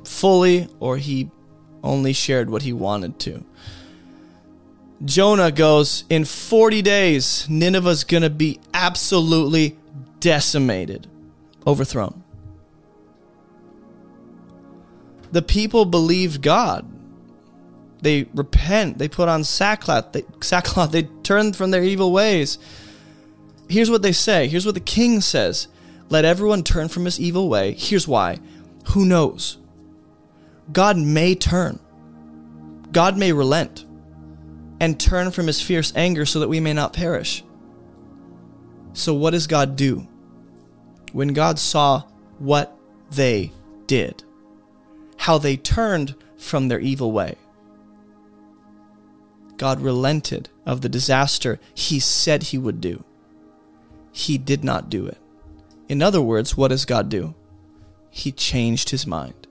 fully or he only shared what he wanted to. Jonah goes, In 40 days, Nineveh's going to be absolutely decimated, overthrown the people believed God. They repent. They put on sackcloth. They, sackcloth. They turn from their evil ways. Here's what they say. Here's what the king says. Let everyone turn from his evil way. Here's why. Who knows? God may turn. God may relent and turn from his fierce anger so that we may not perish. So, what does God do? When God saw what they did, how they turned from their evil way. God relented of the disaster he said he would do. He did not do it. In other words, what does God do? He changed his mind.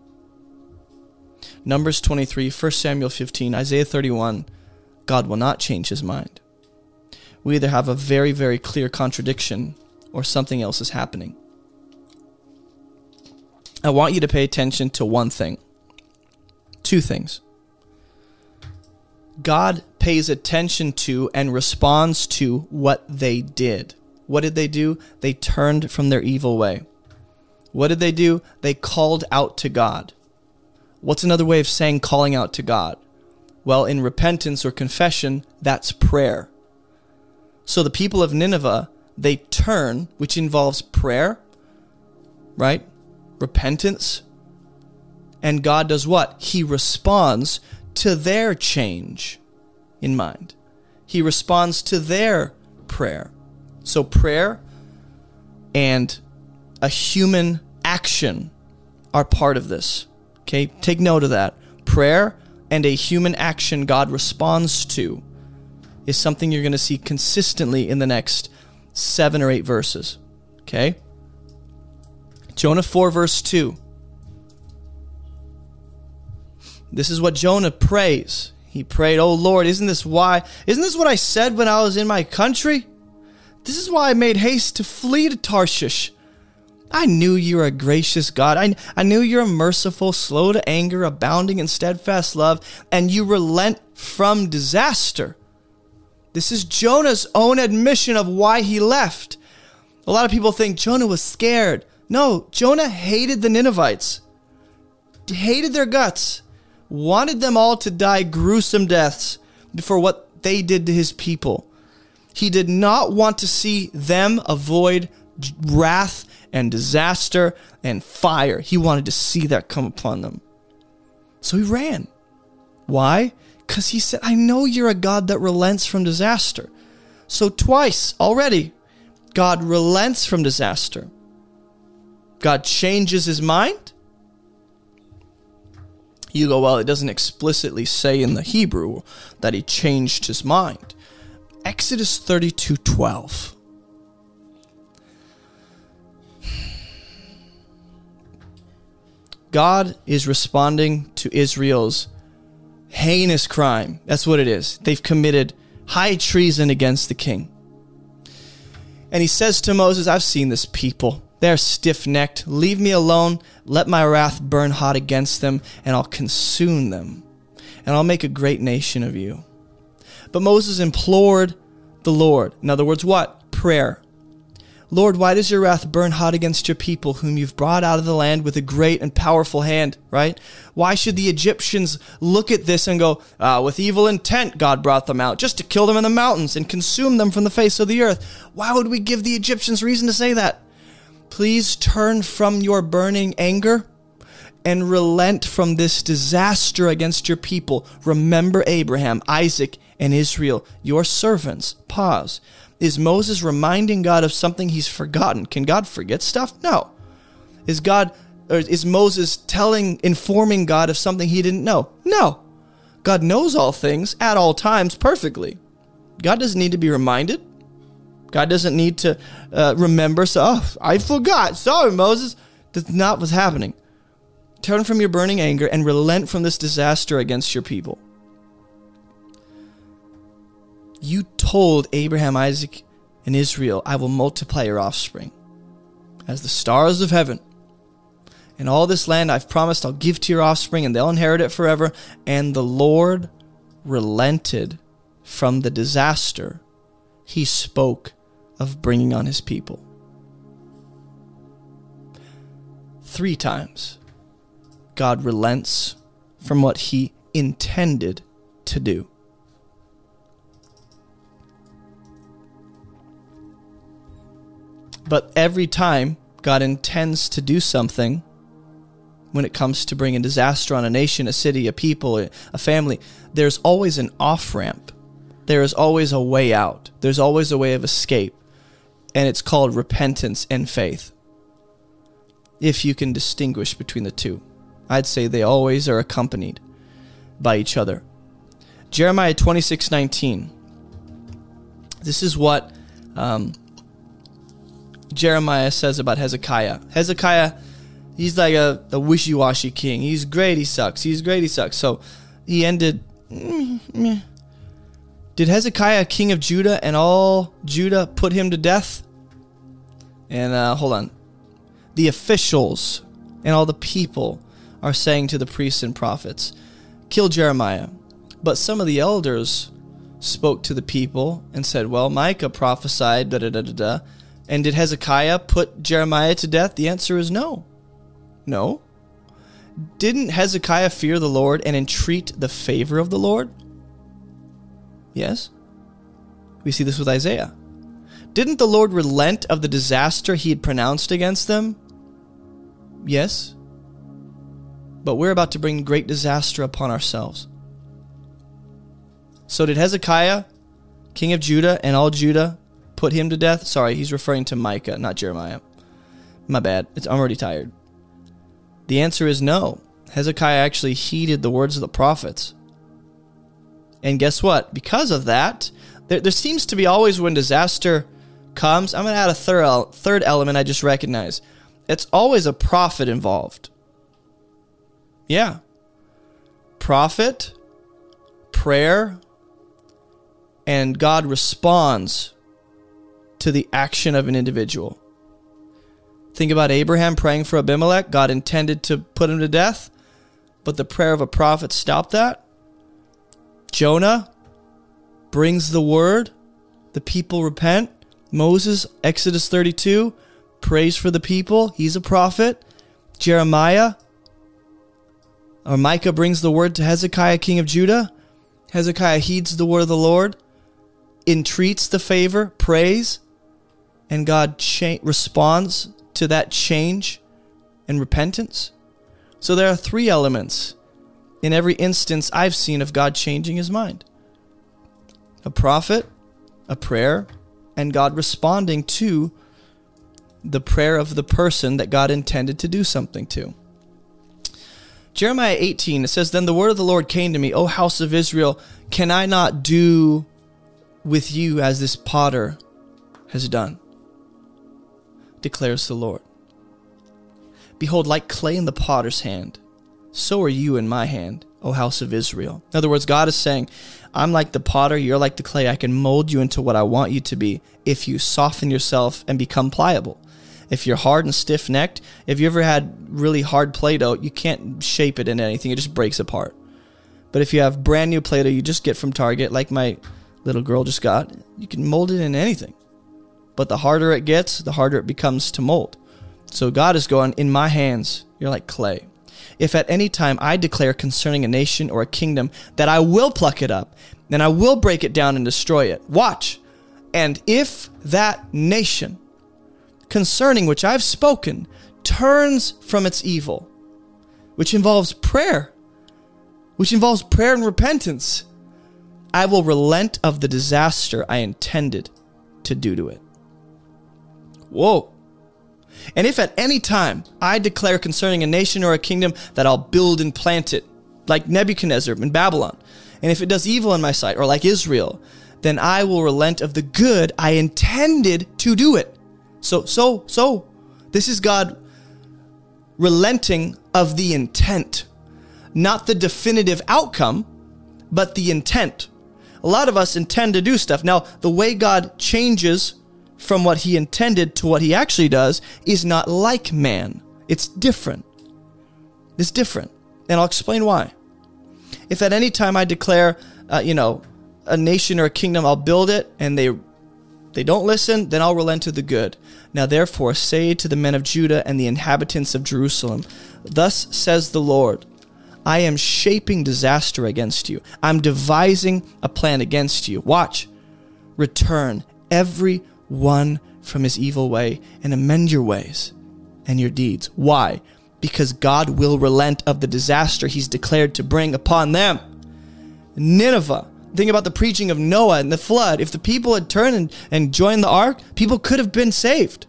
Numbers 23, 1 Samuel 15, Isaiah 31, God will not change his mind. We either have a very, very clear contradiction or something else is happening. I want you to pay attention to one thing. Two things. God pays attention to and responds to what they did. What did they do? They turned from their evil way. What did they do? They called out to God. What's another way of saying calling out to God? Well, in repentance or confession, that's prayer. So the people of Nineveh, they turn, which involves prayer, right? Repentance. And God does what? He responds to their change in mind. He responds to their prayer. So prayer and a human action are part of this. Okay? Take note of that. Prayer and a human action God responds to is something you're going to see consistently in the next seven or eight verses. Okay? Jonah 4, verse 2. This is what Jonah prays. He prayed, Oh Lord, isn't this why? Isn't this what I said when I was in my country? This is why I made haste to flee to Tarshish. I knew you were a gracious God. I, I knew you're merciful, slow to anger, abounding in steadfast love, and you relent from disaster. This is Jonah's own admission of why he left. A lot of people think Jonah was scared. No, Jonah hated the Ninevites, hated their guts, wanted them all to die gruesome deaths for what they did to his people. He did not want to see them avoid wrath and disaster and fire. He wanted to see that come upon them. So he ran. Why? Because he said, I know you're a God that relents from disaster. So, twice already, God relents from disaster. God changes his mind. You go, well, it doesn't explicitly say in the Hebrew that he changed his mind. Exodus 32 12. God is responding to Israel's heinous crime. That's what it is. They've committed high treason against the king. And he says to Moses, I've seen this people. They're stiff necked. Leave me alone. Let my wrath burn hot against them, and I'll consume them. And I'll make a great nation of you. But Moses implored the Lord. In other words, what? Prayer. Lord, why does your wrath burn hot against your people, whom you've brought out of the land with a great and powerful hand, right? Why should the Egyptians look at this and go, ah, with evil intent, God brought them out, just to kill them in the mountains and consume them from the face of the earth? Why would we give the Egyptians reason to say that? Please turn from your burning anger and relent from this disaster against your people. Remember Abraham, Isaac, and Israel, your servants. Pause. Is Moses reminding God of something he's forgotten? Can God forget stuff? No. Is God or is Moses telling informing God of something he didn't know? No. God knows all things at all times perfectly. God doesn't need to be reminded. God doesn't need to uh, remember. So, oh, I forgot. Sorry, Moses. That's not what's happening. Turn from your burning anger and relent from this disaster against your people. You told Abraham, Isaac, and Israel, I will multiply your offspring as the stars of heaven. And all this land I've promised I'll give to your offspring, and they'll inherit it forever. And the Lord relented from the disaster he spoke of bringing on his people. Three times, God relents from what he intended to do. But every time God intends to do something, when it comes to bringing disaster on a nation, a city, a people, a family, there's always an off ramp. There is always a way out. There's always a way of escape. And it's called repentance and faith. If you can distinguish between the two, I'd say they always are accompanied by each other. Jeremiah 26 19. This is what um, Jeremiah says about Hezekiah. Hezekiah, he's like a, a wishy washy king. He's great, he sucks. He's great, he sucks. So he ended. Did Hezekiah, king of Judah, and all Judah put him to death? And uh, hold on. The officials and all the people are saying to the priests and prophets, Kill Jeremiah. But some of the elders spoke to the people and said, Well, Micah prophesied, da da da da da. And did Hezekiah put Jeremiah to death? The answer is no. No. Didn't Hezekiah fear the Lord and entreat the favor of the Lord? Yes. We see this with Isaiah. Didn't the Lord relent of the disaster he had pronounced against them? Yes. But we're about to bring great disaster upon ourselves. So did Hezekiah, king of Judah, and all Judah put him to death? Sorry, he's referring to Micah, not Jeremiah. My bad. It's, I'm already tired. The answer is no. Hezekiah actually heeded the words of the prophets. And guess what? Because of that, there, there seems to be always when disaster comes, I'm going to add a third, third element I just recognize. It's always a prophet involved. Yeah. Prophet, prayer, and God responds to the action of an individual. Think about Abraham praying for Abimelech. God intended to put him to death, but the prayer of a prophet stopped that. Jonah brings the word, the people repent. Moses, Exodus 32, prays for the people. He's a prophet. Jeremiah or Micah brings the word to Hezekiah, king of Judah. Hezekiah heeds the word of the Lord, entreats the favor, prays, and God cha- responds to that change and repentance. So there are three elements in every instance I've seen of God changing his mind a prophet, a prayer, and God responding to the prayer of the person that God intended to do something to. Jeremiah 18, it says, Then the word of the Lord came to me, O house of Israel, can I not do with you as this potter has done? Declares the Lord. Behold, like clay in the potter's hand, so are you in my hand, O house of Israel. In other words, God is saying, I'm like the potter, you're like the clay. I can mold you into what I want you to be if you soften yourself and become pliable. If you're hard and stiff necked, if you ever had really hard Play Doh, you can't shape it into anything, it just breaks apart. But if you have brand new Play Doh you just get from Target, like my little girl just got, you can mold it into anything. But the harder it gets, the harder it becomes to mold. So God is going, In my hands, you're like clay. If at any time I declare concerning a nation or a kingdom that I will pluck it up, then I will break it down and destroy it. Watch. And if that nation concerning which I've spoken turns from its evil, which involves prayer, which involves prayer and repentance, I will relent of the disaster I intended to do to it. Whoa. And if at any time I declare concerning a nation or a kingdom that I'll build and plant it, like Nebuchadnezzar in Babylon, and if it does evil in my sight, or like Israel, then I will relent of the good I intended to do it. So, so, so, this is God relenting of the intent, not the definitive outcome, but the intent. A lot of us intend to do stuff. Now, the way God changes from what he intended to what he actually does is not like man. It's different. It's different. And I'll explain why. If at any time I declare, uh, you know, a nation or a kingdom, I'll build it, and they they don't listen, then I'll relent to the good. Now therefore say to the men of Judah and the inhabitants of Jerusalem, Thus says the Lord, I am shaping disaster against you. I'm devising a plan against you. Watch. Return every one from his evil way and amend your ways and your deeds. Why? Because God will relent of the disaster he's declared to bring upon them. Nineveh. Think about the preaching of Noah and the flood. If the people had turned and, and joined the ark, people could have been saved.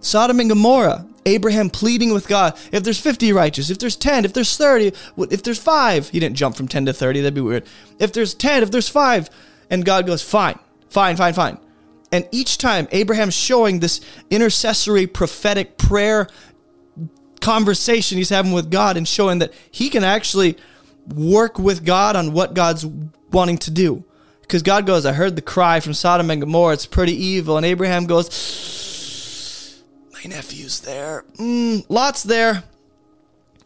Sodom and Gomorrah. Abraham pleading with God, if there's 50 righteous, if there's 10, if there's 30, if there's 5, he didn't jump from 10 to 30, that'd be weird. If there's 10, if there's 5, and God goes, fine, fine, fine, fine. And each time Abraham's showing this intercessory prophetic prayer conversation he's having with God and showing that he can actually work with God on what God's wanting to do. Because God goes, I heard the cry from Sodom and Gomorrah, it's pretty evil. And Abraham goes, My nephew's there. Mm, Lot's there.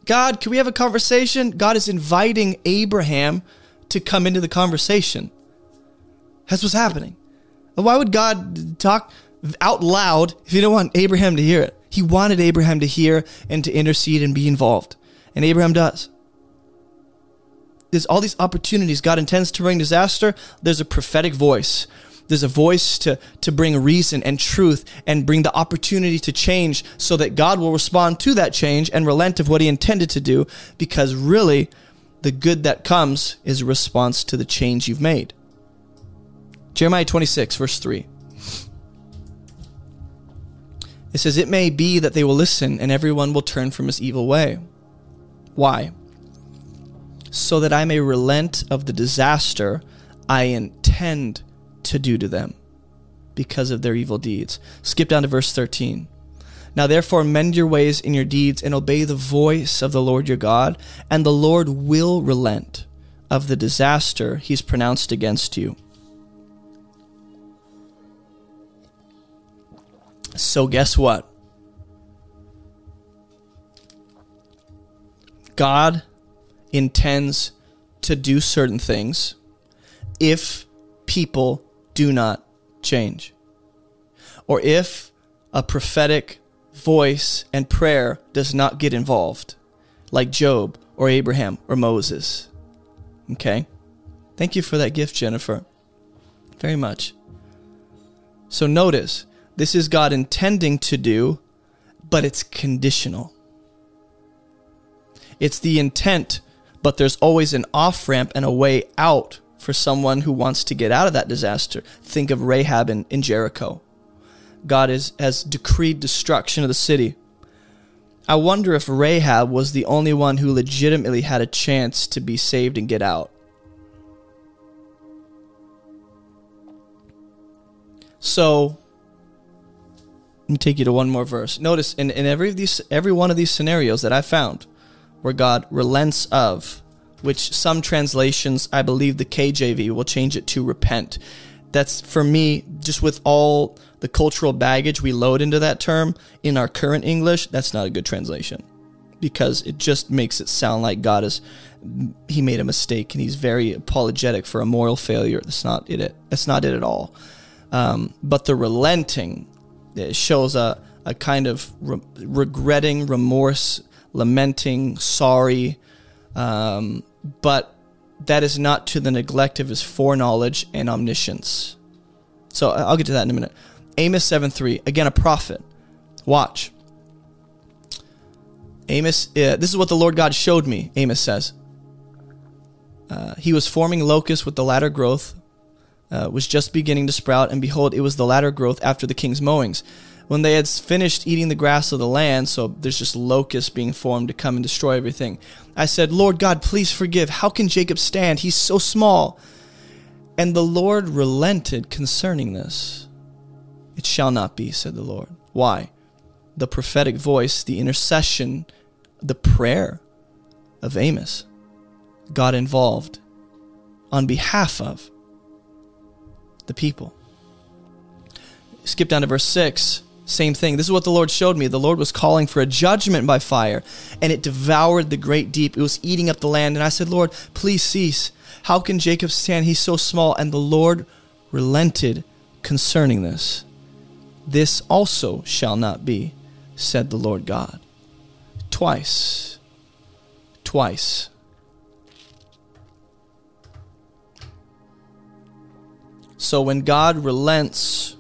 God, can we have a conversation? God is inviting Abraham to come into the conversation. That's what's happening. Why would God talk out loud if he didn't want Abraham to hear it? He wanted Abraham to hear and to intercede and be involved. And Abraham does. There's all these opportunities. God intends to bring disaster. There's a prophetic voice. There's a voice to, to bring reason and truth and bring the opportunity to change so that God will respond to that change and relent of what he intended to do because really the good that comes is a response to the change you've made. Jeremiah 26, verse 3. It says, It may be that they will listen and everyone will turn from his evil way. Why? So that I may relent of the disaster I intend to do to them because of their evil deeds. Skip down to verse 13. Now therefore mend your ways in your deeds and obey the voice of the Lord your God, and the Lord will relent of the disaster he's pronounced against you. So guess what? God intends to do certain things if people do not change. Or if a prophetic voice and prayer does not get involved, like Job or Abraham or Moses. Okay? Thank you for that gift, Jennifer. Very much. So notice, this is God intending to do, but it's conditional. It's the intent, but there's always an off ramp and a way out for someone who wants to get out of that disaster. Think of Rahab in, in Jericho. God is, has decreed destruction of the city. I wonder if Rahab was the only one who legitimately had a chance to be saved and get out. So, let me take you to one more verse. Notice in, in every of these every one of these scenarios that I found where God relents of, which some translations, I believe the KJV will change it to repent. That's for me, just with all the cultural baggage we load into that term in our current English, that's not a good translation because it just makes it sound like God is he made a mistake and he's very apologetic for a moral failure. That's not it. That's not it at all. Um, but the relenting shows a, a kind of re- regretting, remorse, lamenting, sorry, um, but that is not to the neglect of his foreknowledge and omniscience. So I'll get to that in a minute. Amos 7 3, again, a prophet. Watch. Amos, uh, this is what the Lord God showed me, Amos says. Uh, he was forming locusts with the latter growth, uh, was just beginning to sprout, and behold, it was the latter growth after the king's mowings when they had finished eating the grass of the land, so there's just locusts being formed to come and destroy everything, I said, Lord God, please forgive. How can Jacob stand? He's so small. And the Lord relented concerning this. It shall not be, said the Lord. Why? The prophetic voice, the intercession, the prayer of Amos got involved on behalf of the people. Skip down to verse 6. Same thing. This is what the Lord showed me. The Lord was calling for a judgment by fire, and it devoured the great deep. It was eating up the land. And I said, Lord, please cease. How can Jacob stand? He's so small. And the Lord relented concerning this. This also shall not be, said the Lord God. Twice. Twice. So when God relents,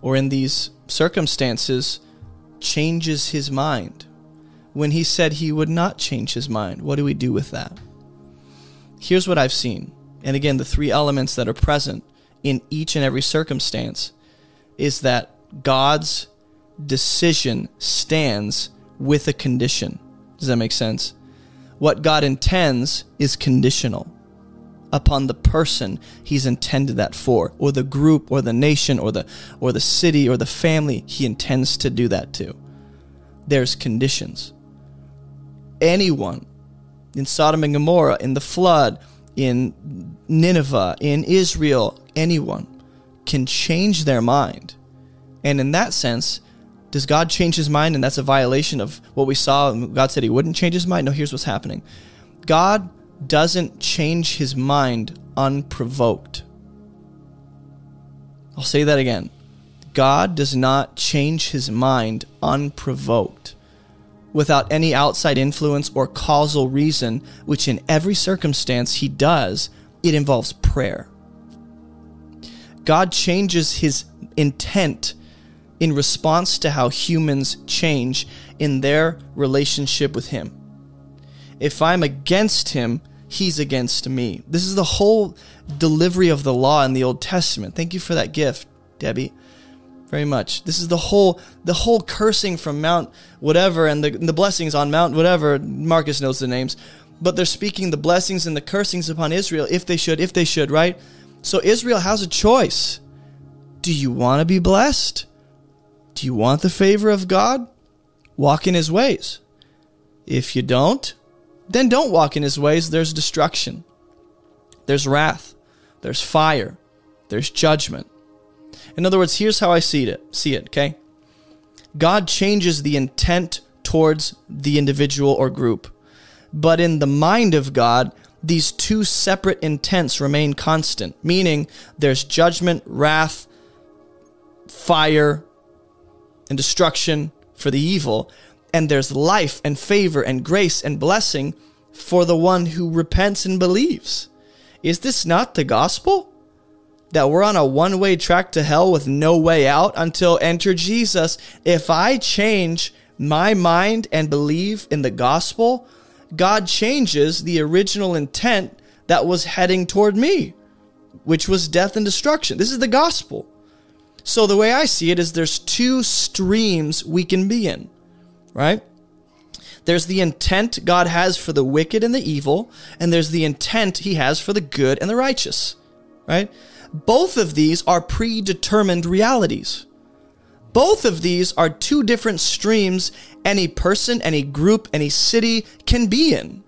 or in these circumstances changes his mind. When he said he would not change his mind, what do we do with that? Here's what I've seen. And again, the three elements that are present in each and every circumstance is that God's decision stands with a condition. Does that make sense? What God intends is conditional upon the person he's intended that for or the group or the nation or the or the city or the family he intends to do that to. There's conditions. Anyone in Sodom and Gomorrah in the flood in Nineveh in Israel anyone can change their mind. And in that sense does God change his mind and that's a violation of what we saw God said he wouldn't change his mind? No here's what's happening. God doesn't change his mind unprovoked. I'll say that again. God does not change his mind unprovoked without any outside influence or causal reason, which in every circumstance he does, it involves prayer. God changes his intent in response to how humans change in their relationship with him. If I'm against him, he's against me. This is the whole delivery of the law in the Old Testament. Thank you for that gift, Debbie. Very much. This is the whole the whole cursing from Mount whatever and the the blessings on Mount whatever. Marcus knows the names, but they're speaking the blessings and the cursings upon Israel if they should, if they should, right? So Israel has a choice. Do you want to be blessed? Do you want the favor of God? Walk in his ways. If you don't, then don't walk in his ways. There's destruction. There's wrath. There's fire. There's judgment. In other words, here's how I see it. See it, okay? God changes the intent towards the individual or group. But in the mind of God, these two separate intents remain constant, meaning there's judgment, wrath, fire, and destruction for the evil, and there's life and favor and grace and blessing for the one who repents and believes. Is this not the gospel? That we're on a one way track to hell with no way out until enter Jesus. If I change my mind and believe in the gospel, God changes the original intent that was heading toward me, which was death and destruction. This is the gospel. So the way I see it is there's two streams we can be in, right? There's the intent God has for the wicked and the evil, and there's the intent he has for the good and the righteous, right? Both of these are predetermined realities. Both of these are two different streams any person, any group, any city can be in.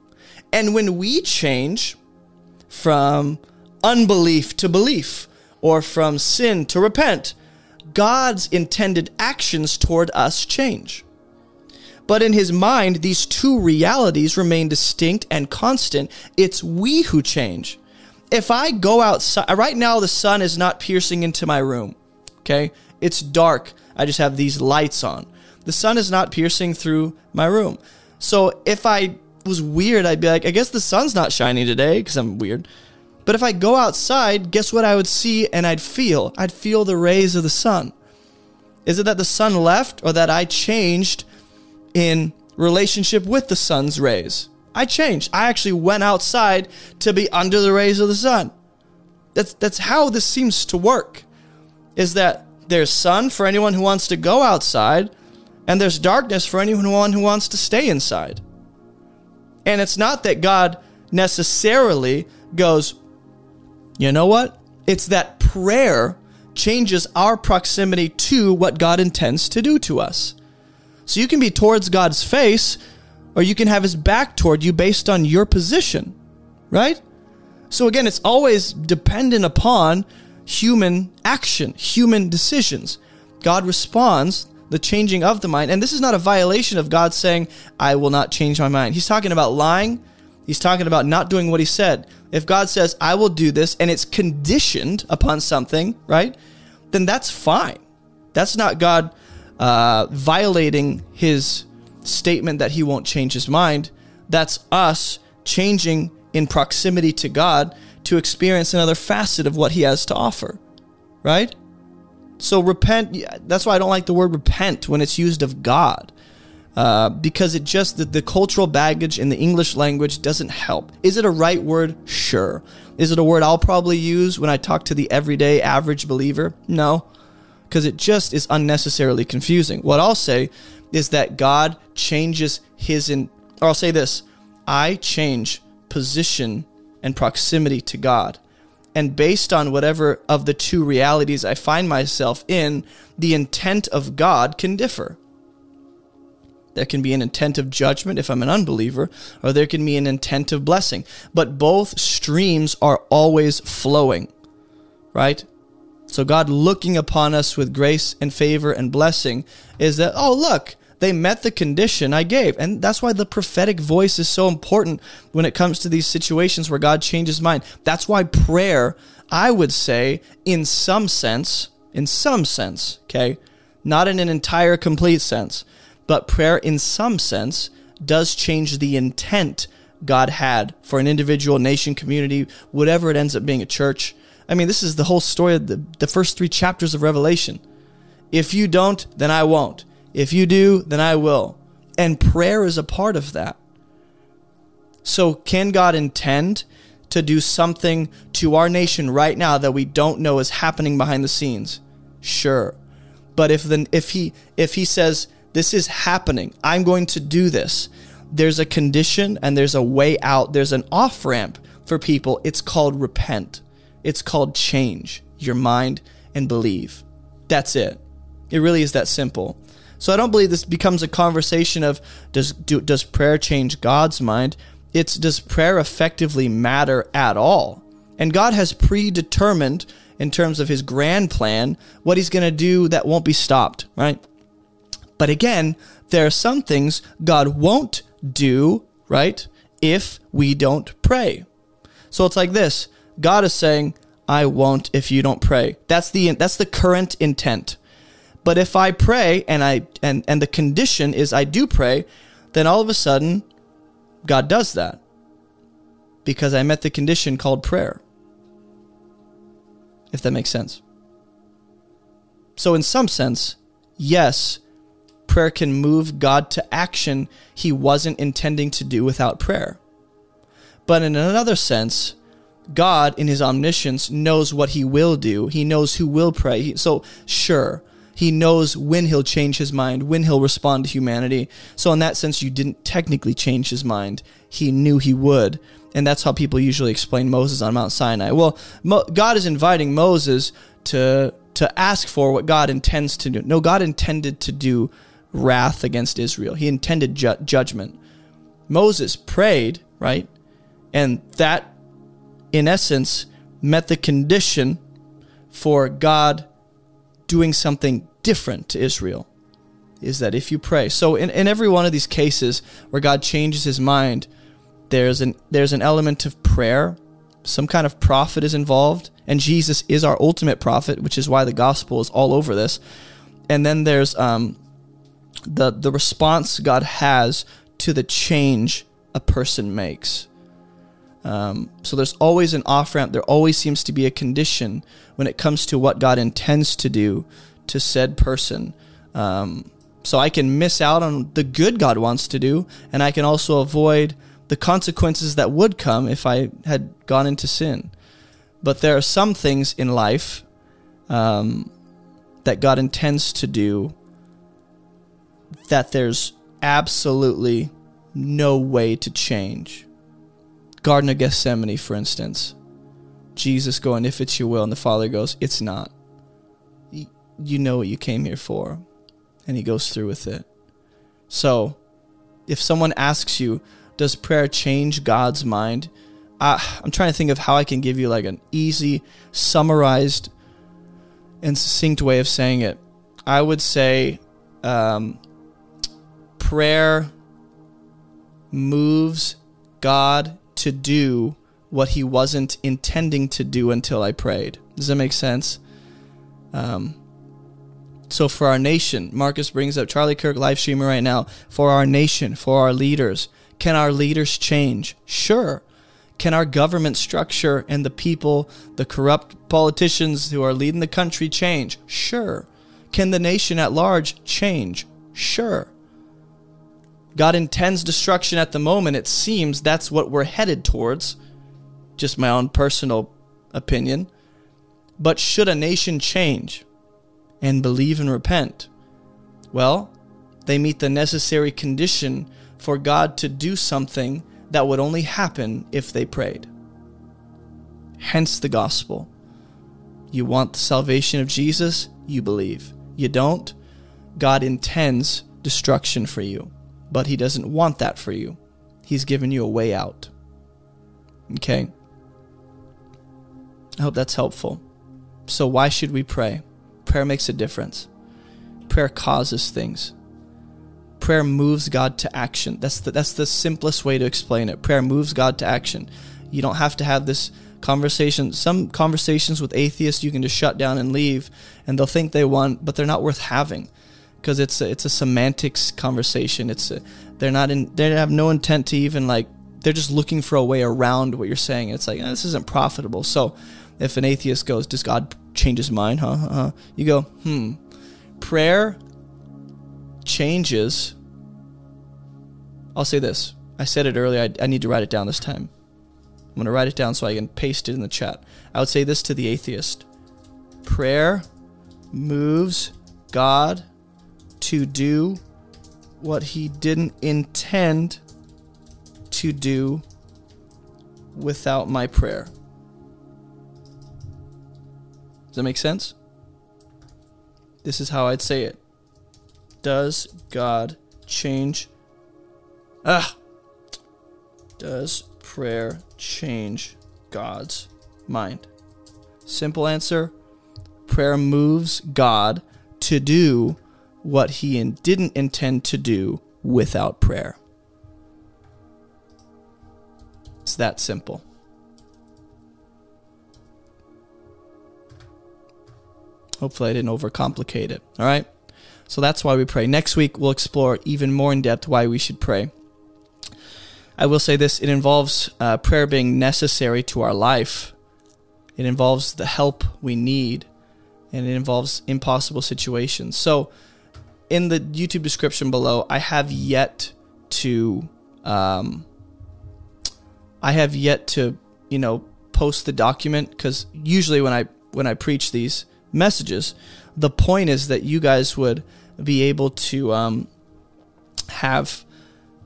And when we change from unbelief to belief, or from sin to repent, God's intended actions toward us change. But in his mind, these two realities remain distinct and constant. It's we who change. If I go outside, right now the sun is not piercing into my room, okay? It's dark. I just have these lights on. The sun is not piercing through my room. So if I was weird, I'd be like, I guess the sun's not shining today because I'm weird. But if I go outside, guess what I would see and I'd feel? I'd feel the rays of the sun. Is it that the sun left or that I changed in relationship with the sun's rays? I changed. I actually went outside to be under the rays of the sun. That's that's how this seems to work. Is that there's sun for anyone who wants to go outside and there's darkness for anyone who wants to stay inside. And it's not that God necessarily goes, you know what? It's that prayer changes our proximity to what God intends to do to us. So you can be towards God's face, or you can have his back toward you based on your position, right? So again, it's always dependent upon human action, human decisions. God responds the changing of the mind. And this is not a violation of God saying, I will not change my mind. He's talking about lying. He's talking about not doing what he said. If God says, I will do this, and it's conditioned upon something, right? Then that's fine. That's not God uh, violating his statement that he won't change his mind. That's us changing in proximity to God to experience another facet of what he has to offer, right? So repent, that's why I don't like the word repent when it's used of God uh, because it just the, the cultural baggage in the English language doesn't help. Is it a right word? Sure. Is it a word I'll probably use when I talk to the everyday average believer? No, because it just is unnecessarily confusing. What I'll say is that God changes his in, or I'll say this: I change position and proximity to God. And based on whatever of the two realities I find myself in, the intent of God can differ. There can be an intent of judgment if I'm an unbeliever, or there can be an intent of blessing. But both streams are always flowing, right? So God looking upon us with grace and favor and blessing is that, oh, look, they met the condition I gave. And that's why the prophetic voice is so important when it comes to these situations where God changes mind. That's why prayer, I would say, in some sense, in some sense, okay, not in an entire complete sense, but prayer, in some sense, does change the intent God had for an individual, nation, community, whatever it ends up being, a church. I mean, this is the whole story of the, the first three chapters of Revelation. If you don't, then I won't. If you do, then I will. And prayer is a part of that. So, can God intend to do something to our nation right now that we don't know is happening behind the scenes? Sure. But if then if he if he says this is happening, I'm going to do this. There's a condition and there's a way out. There's an off ramp for people. It's called repent. It's called change your mind and believe. That's it. It really is that simple. So I don't believe this becomes a conversation of does do, does prayer change God's mind? It's does prayer effectively matter at all? And God has predetermined in terms of his grand plan what he's going to do that won't be stopped, right? But again, there are some things God won't do, right? If we don't pray. So it's like this. God is saying, I won't if you don't pray. That's the that's the current intent. But if I pray and I and and the condition is I do pray, then all of a sudden God does that. Because I met the condition called prayer. If that makes sense. So in some sense, yes, prayer can move God to action he wasn't intending to do without prayer. But in another sense, God, in his omniscience, knows what he will do. He knows who will pray. So, sure, he knows when he'll change his mind, when he'll respond to humanity. So, in that sense, you didn't technically change his mind. He knew he would. And that's how people usually explain Moses on Mount Sinai. Well, Mo- God is inviting Moses to, to ask for what God intends to do. No, God intended to do wrath against Israel, He intended ju- judgment. Moses prayed, right? And that in essence, met the condition for God doing something different to Israel. Is that if you pray. So in, in every one of these cases where God changes his mind, there's an there's an element of prayer. Some kind of prophet is involved, and Jesus is our ultimate prophet, which is why the gospel is all over this. And then there's um, the the response God has to the change a person makes. Um, so there's always an off ramp. There always seems to be a condition when it comes to what God intends to do to said person. Um, so I can miss out on the good God wants to do, and I can also avoid the consequences that would come if I had gone into sin. But there are some things in life um, that God intends to do that there's absolutely no way to change. Garden of Gethsemane, for instance. Jesus going, if it's your will, and the Father goes, it's not. You know what you came here for. And he goes through with it. So, if someone asks you, does prayer change God's mind? I'm trying to think of how I can give you like an easy, summarized, and succinct way of saying it. I would say um, prayer moves God to do what he wasn't intending to do until I prayed. Does that make sense? Um, so for our nation, Marcus brings up Charlie Kirk live streaming right now. For our nation, for our leaders, can our leaders change? Sure. Can our government structure and the people, the corrupt politicians who are leading the country change? Sure. Can the nation at large change? Sure. God intends destruction at the moment. It seems that's what we're headed towards. Just my own personal opinion. But should a nation change and believe and repent? Well, they meet the necessary condition for God to do something that would only happen if they prayed. Hence the gospel. You want the salvation of Jesus? You believe. You don't? God intends destruction for you but He doesn't want that for you. He's given you a way out. Okay? I hope that's helpful. So, why should we pray? Prayer makes a difference. Prayer causes things. Prayer moves God to action. That's the, that's the simplest way to explain it. Prayer moves God to action. You don't have to have this conversation. Some conversations with atheists you can just shut down and leave, and they'll think they won, but they're not worth having because it's a, it's a semantics conversation. It's a, they're not in they have no intent to even like they're just looking for a way around what you're saying. It's like eh, this isn't profitable. So if an atheist goes, Does God change his mind? Huh? Uh-huh. You go, Hmm. Prayer changes. I'll say this. I said it earlier. I, I need to write it down this time. I'm going to write it down so I can paste it in the chat. I would say this to the atheist Prayer moves God to do what he didn't intend to do without my prayer. Does that make sense? This is how I'd say it. Does God change? Ah! Does prayer change God's mind? Simple answer prayer moves God to do what he didn't intend to do without prayer. It's that simple. Hopefully, I didn't overcomplicate it. All right? So that's why we pray. Next week, we'll explore even more in depth why we should pray. I will say this it involves uh, prayer being necessary to our life, it involves the help we need, and it involves impossible situations. So, in the YouTube description below, I have yet to, um, I have yet to, you know, post the document because usually when I when I preach these messages, the point is that you guys would be able to um, have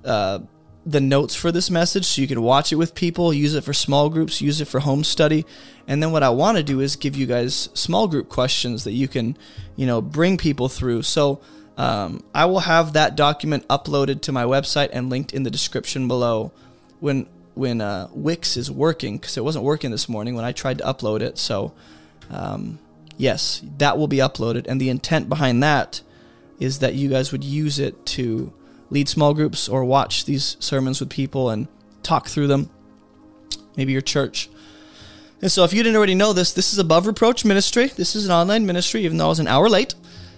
uh, the notes for this message so you can watch it with people, use it for small groups, use it for home study. And then what I want to do is give you guys small group questions that you can, you know, bring people through. So um, I will have that document uploaded to my website and linked in the description below when when uh, Wix is working because it wasn't working this morning when I tried to upload it. So um, yes, that will be uploaded, and the intent behind that is that you guys would use it to lead small groups or watch these sermons with people and talk through them. Maybe your church. And so, if you didn't already know this, this is Above Reproach Ministry. This is an online ministry, even though I was an hour late.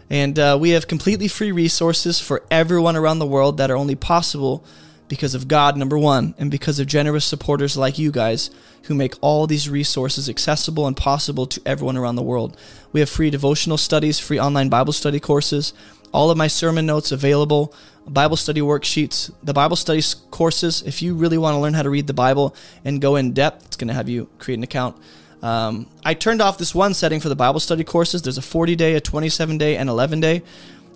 And uh, we have completely free resources for everyone around the world that are only possible because of God, number one, and because of generous supporters like you guys who make all these resources accessible and possible to everyone around the world. We have free devotional studies, free online Bible study courses, all of my sermon notes available, Bible study worksheets, the Bible study courses. If you really want to learn how to read the Bible and go in depth, it's going to have you create an account. Um, I turned off this one setting for the Bible study courses. There's a 40 day, a 27 day, and 11 day.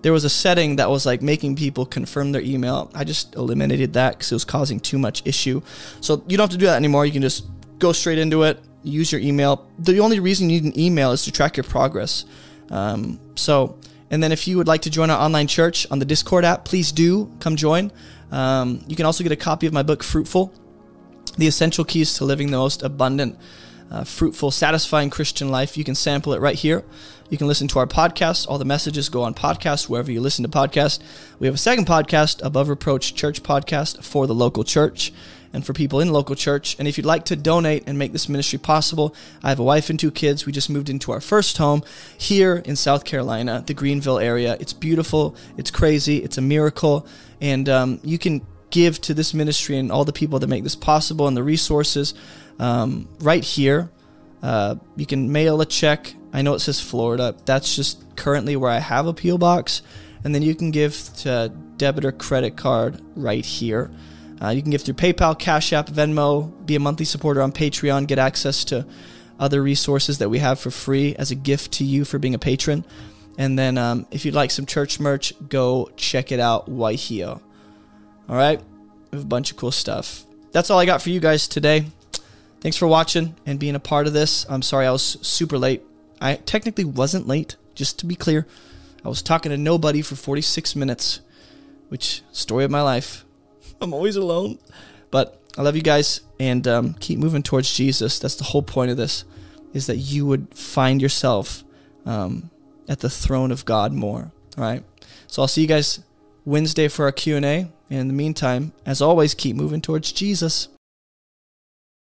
There was a setting that was like making people confirm their email. I just eliminated that because it was causing too much issue. So you don't have to do that anymore. You can just go straight into it, use your email. The only reason you need an email is to track your progress. Um, so, and then if you would like to join our online church on the Discord app, please do come join. Um, you can also get a copy of my book, Fruitful The Essential Keys to Living the Most Abundant uh, fruitful, satisfying Christian life. You can sample it right here. You can listen to our podcast. All the messages go on podcast wherever you listen to podcasts. We have a second podcast, Above Reproach Church Podcast, for the local church and for people in local church. And if you'd like to donate and make this ministry possible, I have a wife and two kids. We just moved into our first home here in South Carolina, the Greenville area. It's beautiful. It's crazy. It's a miracle. And um, you can give to this ministry and all the people that make this possible and the resources um, right here. Uh, you can mail a check. I know it says Florida. That's just currently where I have a PO box, and then you can give to debit or credit card right here. Uh, you can give through PayPal, Cash App, Venmo, be a monthly supporter on Patreon, get access to other resources that we have for free as a gift to you for being a patron. And then um, if you'd like some church merch, go check it out, Waihio. All right, we have a bunch of cool stuff. That's all I got for you guys today. Thanks for watching and being a part of this. I'm sorry I was super late. I technically wasn't late, just to be clear. I was talking to nobody for 46 minutes, which story of my life. I'm always alone. But I love you guys and um, keep moving towards Jesus. That's the whole point of this, is that you would find yourself um, at the throne of God more. All right. So I'll see you guys Wednesday for our Q&A. And in the meantime, as always, keep moving towards Jesus.